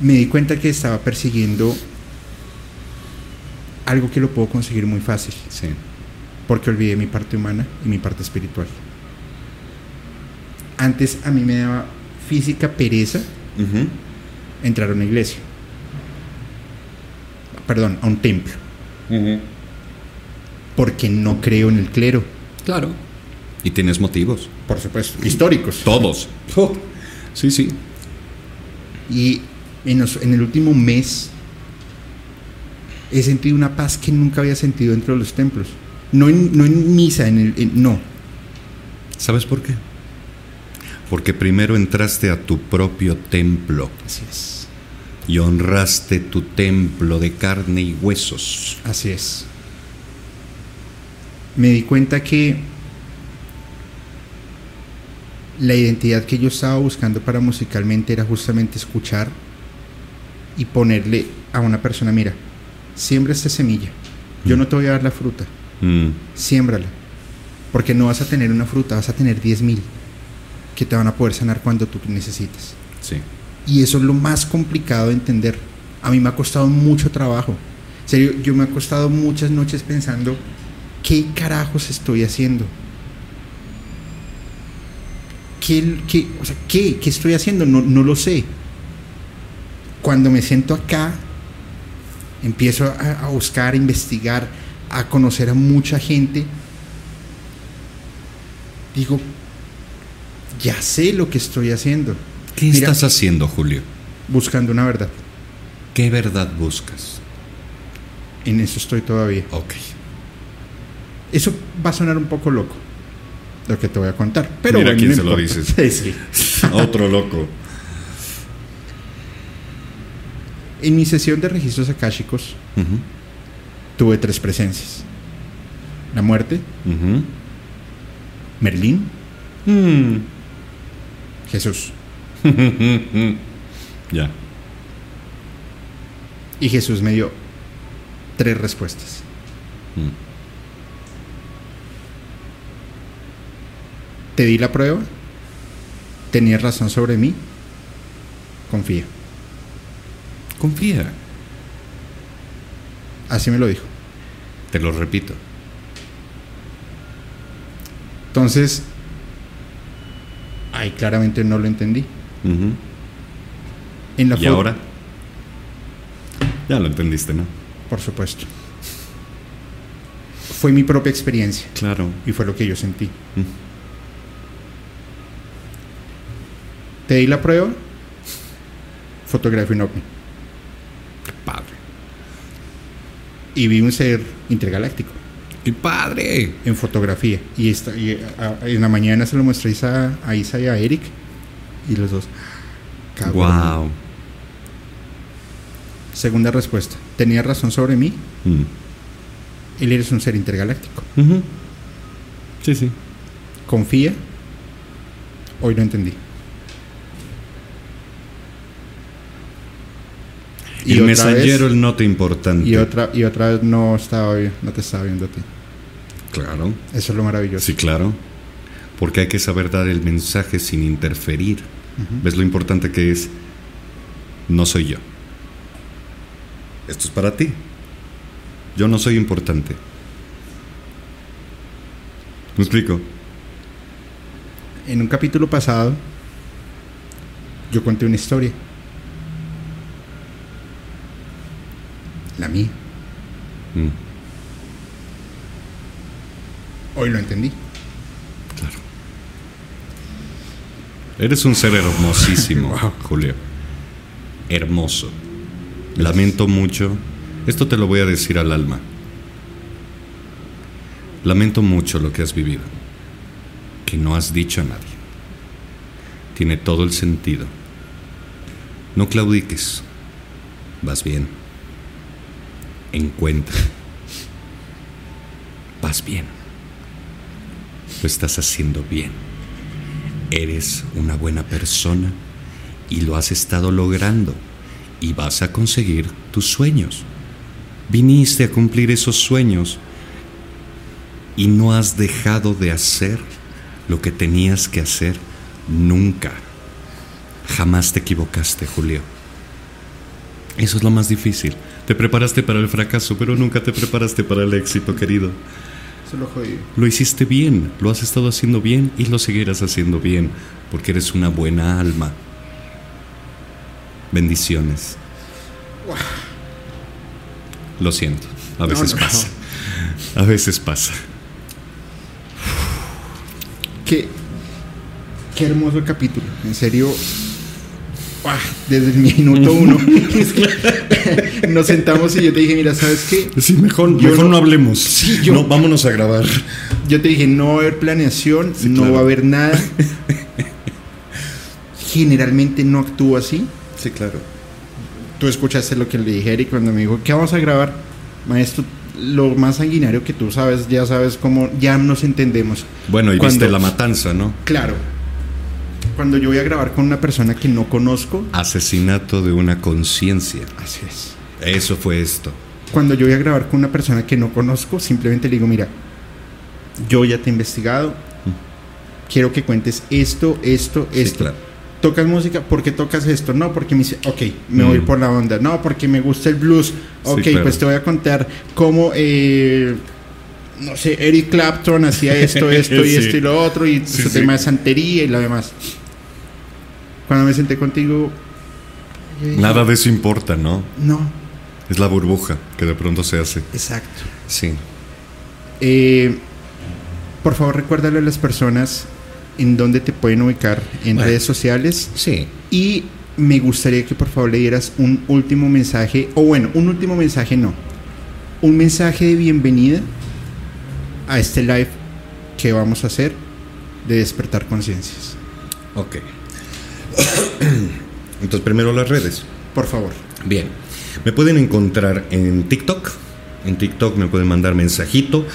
me di cuenta que estaba persiguiendo algo que lo puedo conseguir muy fácil, Sí. porque olvidé mi parte humana y mi parte espiritual. Antes a mí me daba física pereza entrar a una iglesia. Perdón, a un templo, porque no creo en el clero, Claro. Y tienes motivos. por supuesto, históricos. Todos. Sí, sí. Y en, los- en el último mes he sentido una paz que nunca había sentido dentro de los templos. No en, no en misa, en el, en- no. ¿Sabes por qué? Porque primero entraste a tu propio templo Así es. y honraste tu templo de carne y huesos. Así es. Me di cuenta que la identidad que yo estaba buscando para musicalmente era justamente escuchar y ponerle a una persona, mira, siembra esta semilla. Yo no te voy a dar la fruta, Mm, siémbrala. Porque no vas a tener una fruta, vas a tener 10.000 que te van a poder sanar cuando tú necesites. sí. Y eso es lo más complicado de entender. A mí me ha costado mucho trabajo. En serio, yo me ha costado muchas noches pensando, ¿qué carajos estoy haciendo? ¿Qué, qué, o sea, ¿qué, qué estoy haciendo? No, no lo sé. Cuando me siento acá, empiezo a, a buscar, a investigar, a conocer a mucha gente. Digo, ya sé lo que estoy haciendo. ¿Qué Mira, estás haciendo, Julio? buscando una verdad. ¿Qué verdad buscas? En eso estoy todavía. Ok. Eso va a sonar un poco loco, lo que te voy a contar. Pero Mira bueno, quién no se lo dices. Sí, sí. Otro loco. En mi sesión de registros akáshicos Ujú, tuve tres presencias. La muerte, ujú. Merlín, Mm. Jesús. ya. Y Jesús me dio tres respuestas. Mm. Te di la prueba, tenías razón sobre mí, confía. Confía. Así me lo dijo. Te lo repito. Entonces, ahí claramente no lo entendí. Ujú. En la ¿Y ahora? Ya lo entendiste, ¿no? Por supuesto. Fue mi propia experiencia Claro. y fue lo que yo sentí. Te di la prueba, fotografía un ovni Qué padre. y vi un ser intergaláctico ¡Qué padre! en fotografía. Y, esta- y, a- a- en la mañana se lo mostré a Isa, a Isa y a Eric y los dos. cabrón. Wow. Segunda respuesta. ¿Tenía razón sobre mí? Mm. Él eres un ser intergaláctico. Ujú. Sí, sí. Confía. Hoy lo entendí. El otra mensajero, vez- el no te importante. y otra y otra vez no estaba no te estaba viendo a ti. Claro. Eso es lo maravilloso. Sí, claro. Porque hay que saber dar el mensaje sin interferir. ¿Ves lo importante que es? No soy yo. Esto es para ti. Yo no soy importante. ¿Me explico? En un capítulo pasado yo conté una historia. La mía. Mm, Hoy lo entendí. claro. Eres un ser hermosísimo, Wow. Julio. Hermoso. Lamento mucho. Esto te lo voy a decir al alma. Lamento mucho lo que has vivido. Que no has dicho a nadie. Tiene todo el sentido. No claudiques. Vas bien. Encuentra. Vas bien. Lo estás haciendo bien. Eres una buena persona y lo has estado logrando. Y vas a conseguir tus sueños. Viniste a cumplir esos sueños y no has dejado de hacer lo que tenías que hacer nunca. Jamás te equivocaste, Julio. Eso es lo más difícil. Te preparaste para el fracaso, pero nunca te preparaste para el éxito, querido. Lo jodí. Lo hiciste bien, lo has estado haciendo bien y lo seguirás haciendo bien, porque eres una buena alma. Bendiciones. Lo siento, a veces no. pasa. A veces pasa. Qué, qué hermoso capítulo. En serio. Desde el minuto uno. Nos sentamos y yo te dije, mira, ¿sabes qué? Sí, mejor, Yo mejor no- no, hablemos. Sí, yo- No, vámonos a grabar. Yo te dije, no va a haber planeación, Sí, no claro. va a haber nada. Generalmente no actúo así. Sí, claro. Tú escuchaste lo que le dije a Eric cuando me dijo, ¿qué vamos a grabar? Maestro, lo más sanguinario que tú sabes, ya sabes cómo, ya nos entendemos. Bueno, y Cuando- viste la matanza, ¿no? Claro. Cuando yo voy a grabar con una persona que no conozco. Asesinato de una conciencia. Así es. Eso fue esto. Cuando yo voy a grabar con una persona que no conozco, simplemente le digo, mira, yo ya te he investigado, quiero que cuentes esto, esto, Sí, esto. claro. ¿Tocas música? ¿Por qué tocas esto? No, porque me dice, ok, me voy Mm. por la onda. No, porque me gusta el blues. Ok, claro. pues te voy a contar cómo, eh, no sé, Eric Clapton hacía esto, esto y Sí. esto y lo otro, y su tema de santería y lo demás. Cuando me senté contigo, dije, Nada de eso importa, ¿no? No, Es la burbuja que de pronto se hace. exacto. Sí. Eh, por favor, recuérdale a las personas en dónde te pueden ubicar en Bueno. redes sociales. Sí. Y me gustaría que por favor le dieras un último mensaje, o bueno, un último mensaje no, un mensaje de bienvenida a este live que vamos a hacer de despertar conciencias. Ok. Entonces, primero las redes. Por favor. Bien. Me pueden encontrar en TikTok. En TikTok me pueden mandar mensajito.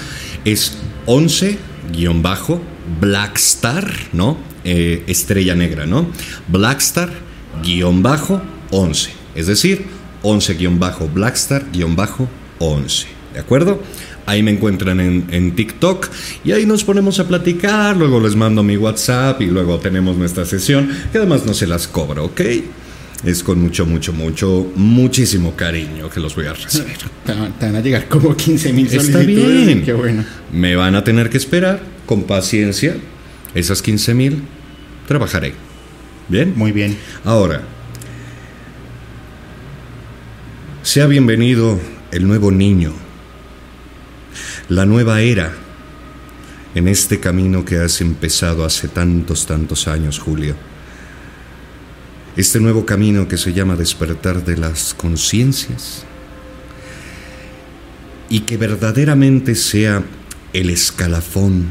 Es 11-Blackstar, ¿no? Eh, estrella negra, ¿no? Blackstar-11. Es decir, 11-Blackstar-11. ¿De acuerdo? Ahí me encuentran en, en TikTok y ahí nos ponemos a platicar. Luego les mando mi WhatsApp y luego tenemos nuestra sesión, que además no se las cobro, ¿ok? Es con mucho, mucho, mucho, muchísimo cariño que los voy a recibir. Te van a llegar como 15 mil Está bien. Qué bueno. Me van a tener que esperar con paciencia. Esas 15 mil trabajaré. ¿Bien? Muy bien. Ahora, sea bienvenido el nuevo niño, la nueva era en este camino que has empezado hace tantos, tantos años, Julio. Este nuevo camino que se llama despertar de las conciencias y que verdaderamente sea el escalafón,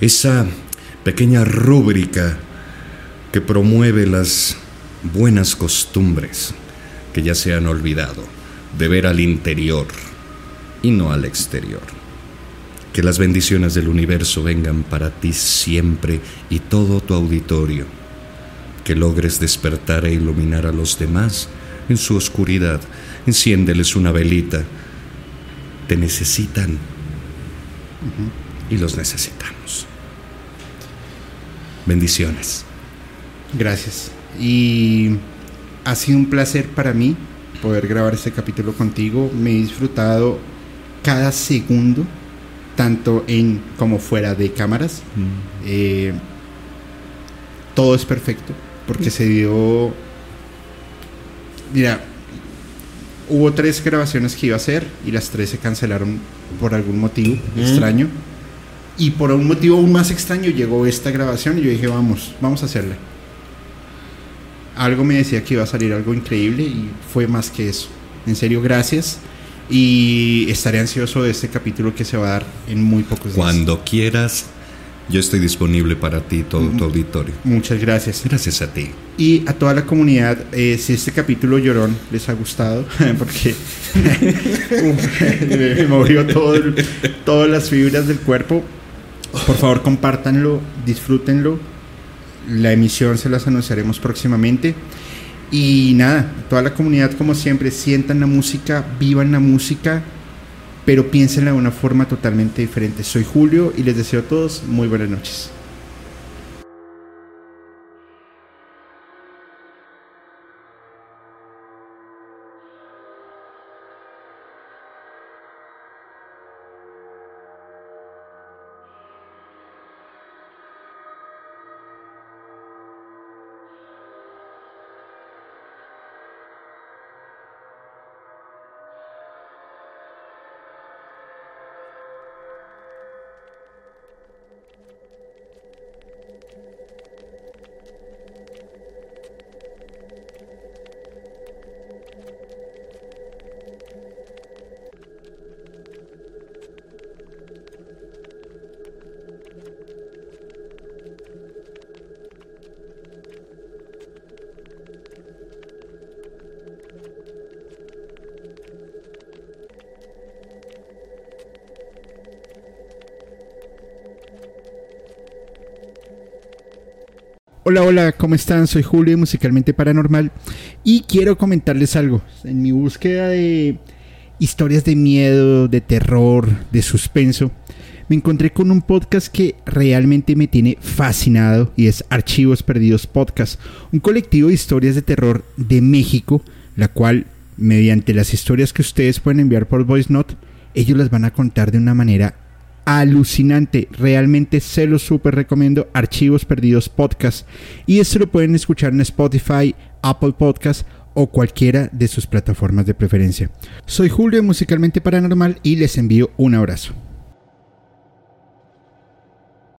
esa pequeña rúbrica que promueve las buenas costumbres que ya se han olvidado de ver al interior y no al exterior. Que las bendiciones del universo vengan para ti siempre y todo tu auditorio. Que logres despertar e iluminar a los demás en su oscuridad. Enciéndeles una velita. Te necesitan. Y los necesitamos. Bendiciones. Gracias. Y ha sido un placer para mí poder grabar este capítulo contigo. Me he disfrutado cada segundo, tanto en como fuera de cámaras. Eh, todo es perfecto porque se dio. Mira, hubo tres grabaciones que iba a hacer y las tres se cancelaron por algún motivo extraño. Y por un motivo aún más extraño llegó esta grabación y yo dije, vamos, vamos a hacerla. Algo me decía que iba a salir algo increíble y fue más que eso. En serio, gracias. Y estaré ansioso de este capítulo que se va a dar en muy pocos días. Cuando quieras, yo estoy disponible para ti, todo tu auditorio. Muchas gracias. Gracias a ti. Y a toda la comunidad, eh, si este capítulo llorón les ha gustado, porque me movió todo el- todas las fibras del cuerpo, por favor compártanlo, disfrútenlo. La emisión se las anunciaremos próximamente. Y nada, toda la comunidad como siempre, sientan la música, vivan la música, pero piénsenla de una forma totalmente diferente. Soy Julio y les deseo a todos muy buenas noches. Hola, hola, ¿cómo están? Soy Julio Musicalmente Paranormal y quiero comentarles algo. En mi búsqueda de historias de miedo, de terror, de suspenso, me encontré con un podcast que realmente me tiene fascinado y es Archivos Perdidos Podcast, un colectivo de historias de terror de México, la cual, mediante las historias que ustedes pueden enviar por Voice Note, ellos las van a contar de una manera alucinante. Realmente se lo súper recomiendo. Archivos Perdidos Podcast. Y esto lo pueden escuchar en Spotify, Apple Podcast o cualquiera de sus plataformas de preferencia. Soy Julio de Musicalmente Paranormal y les envío un abrazo.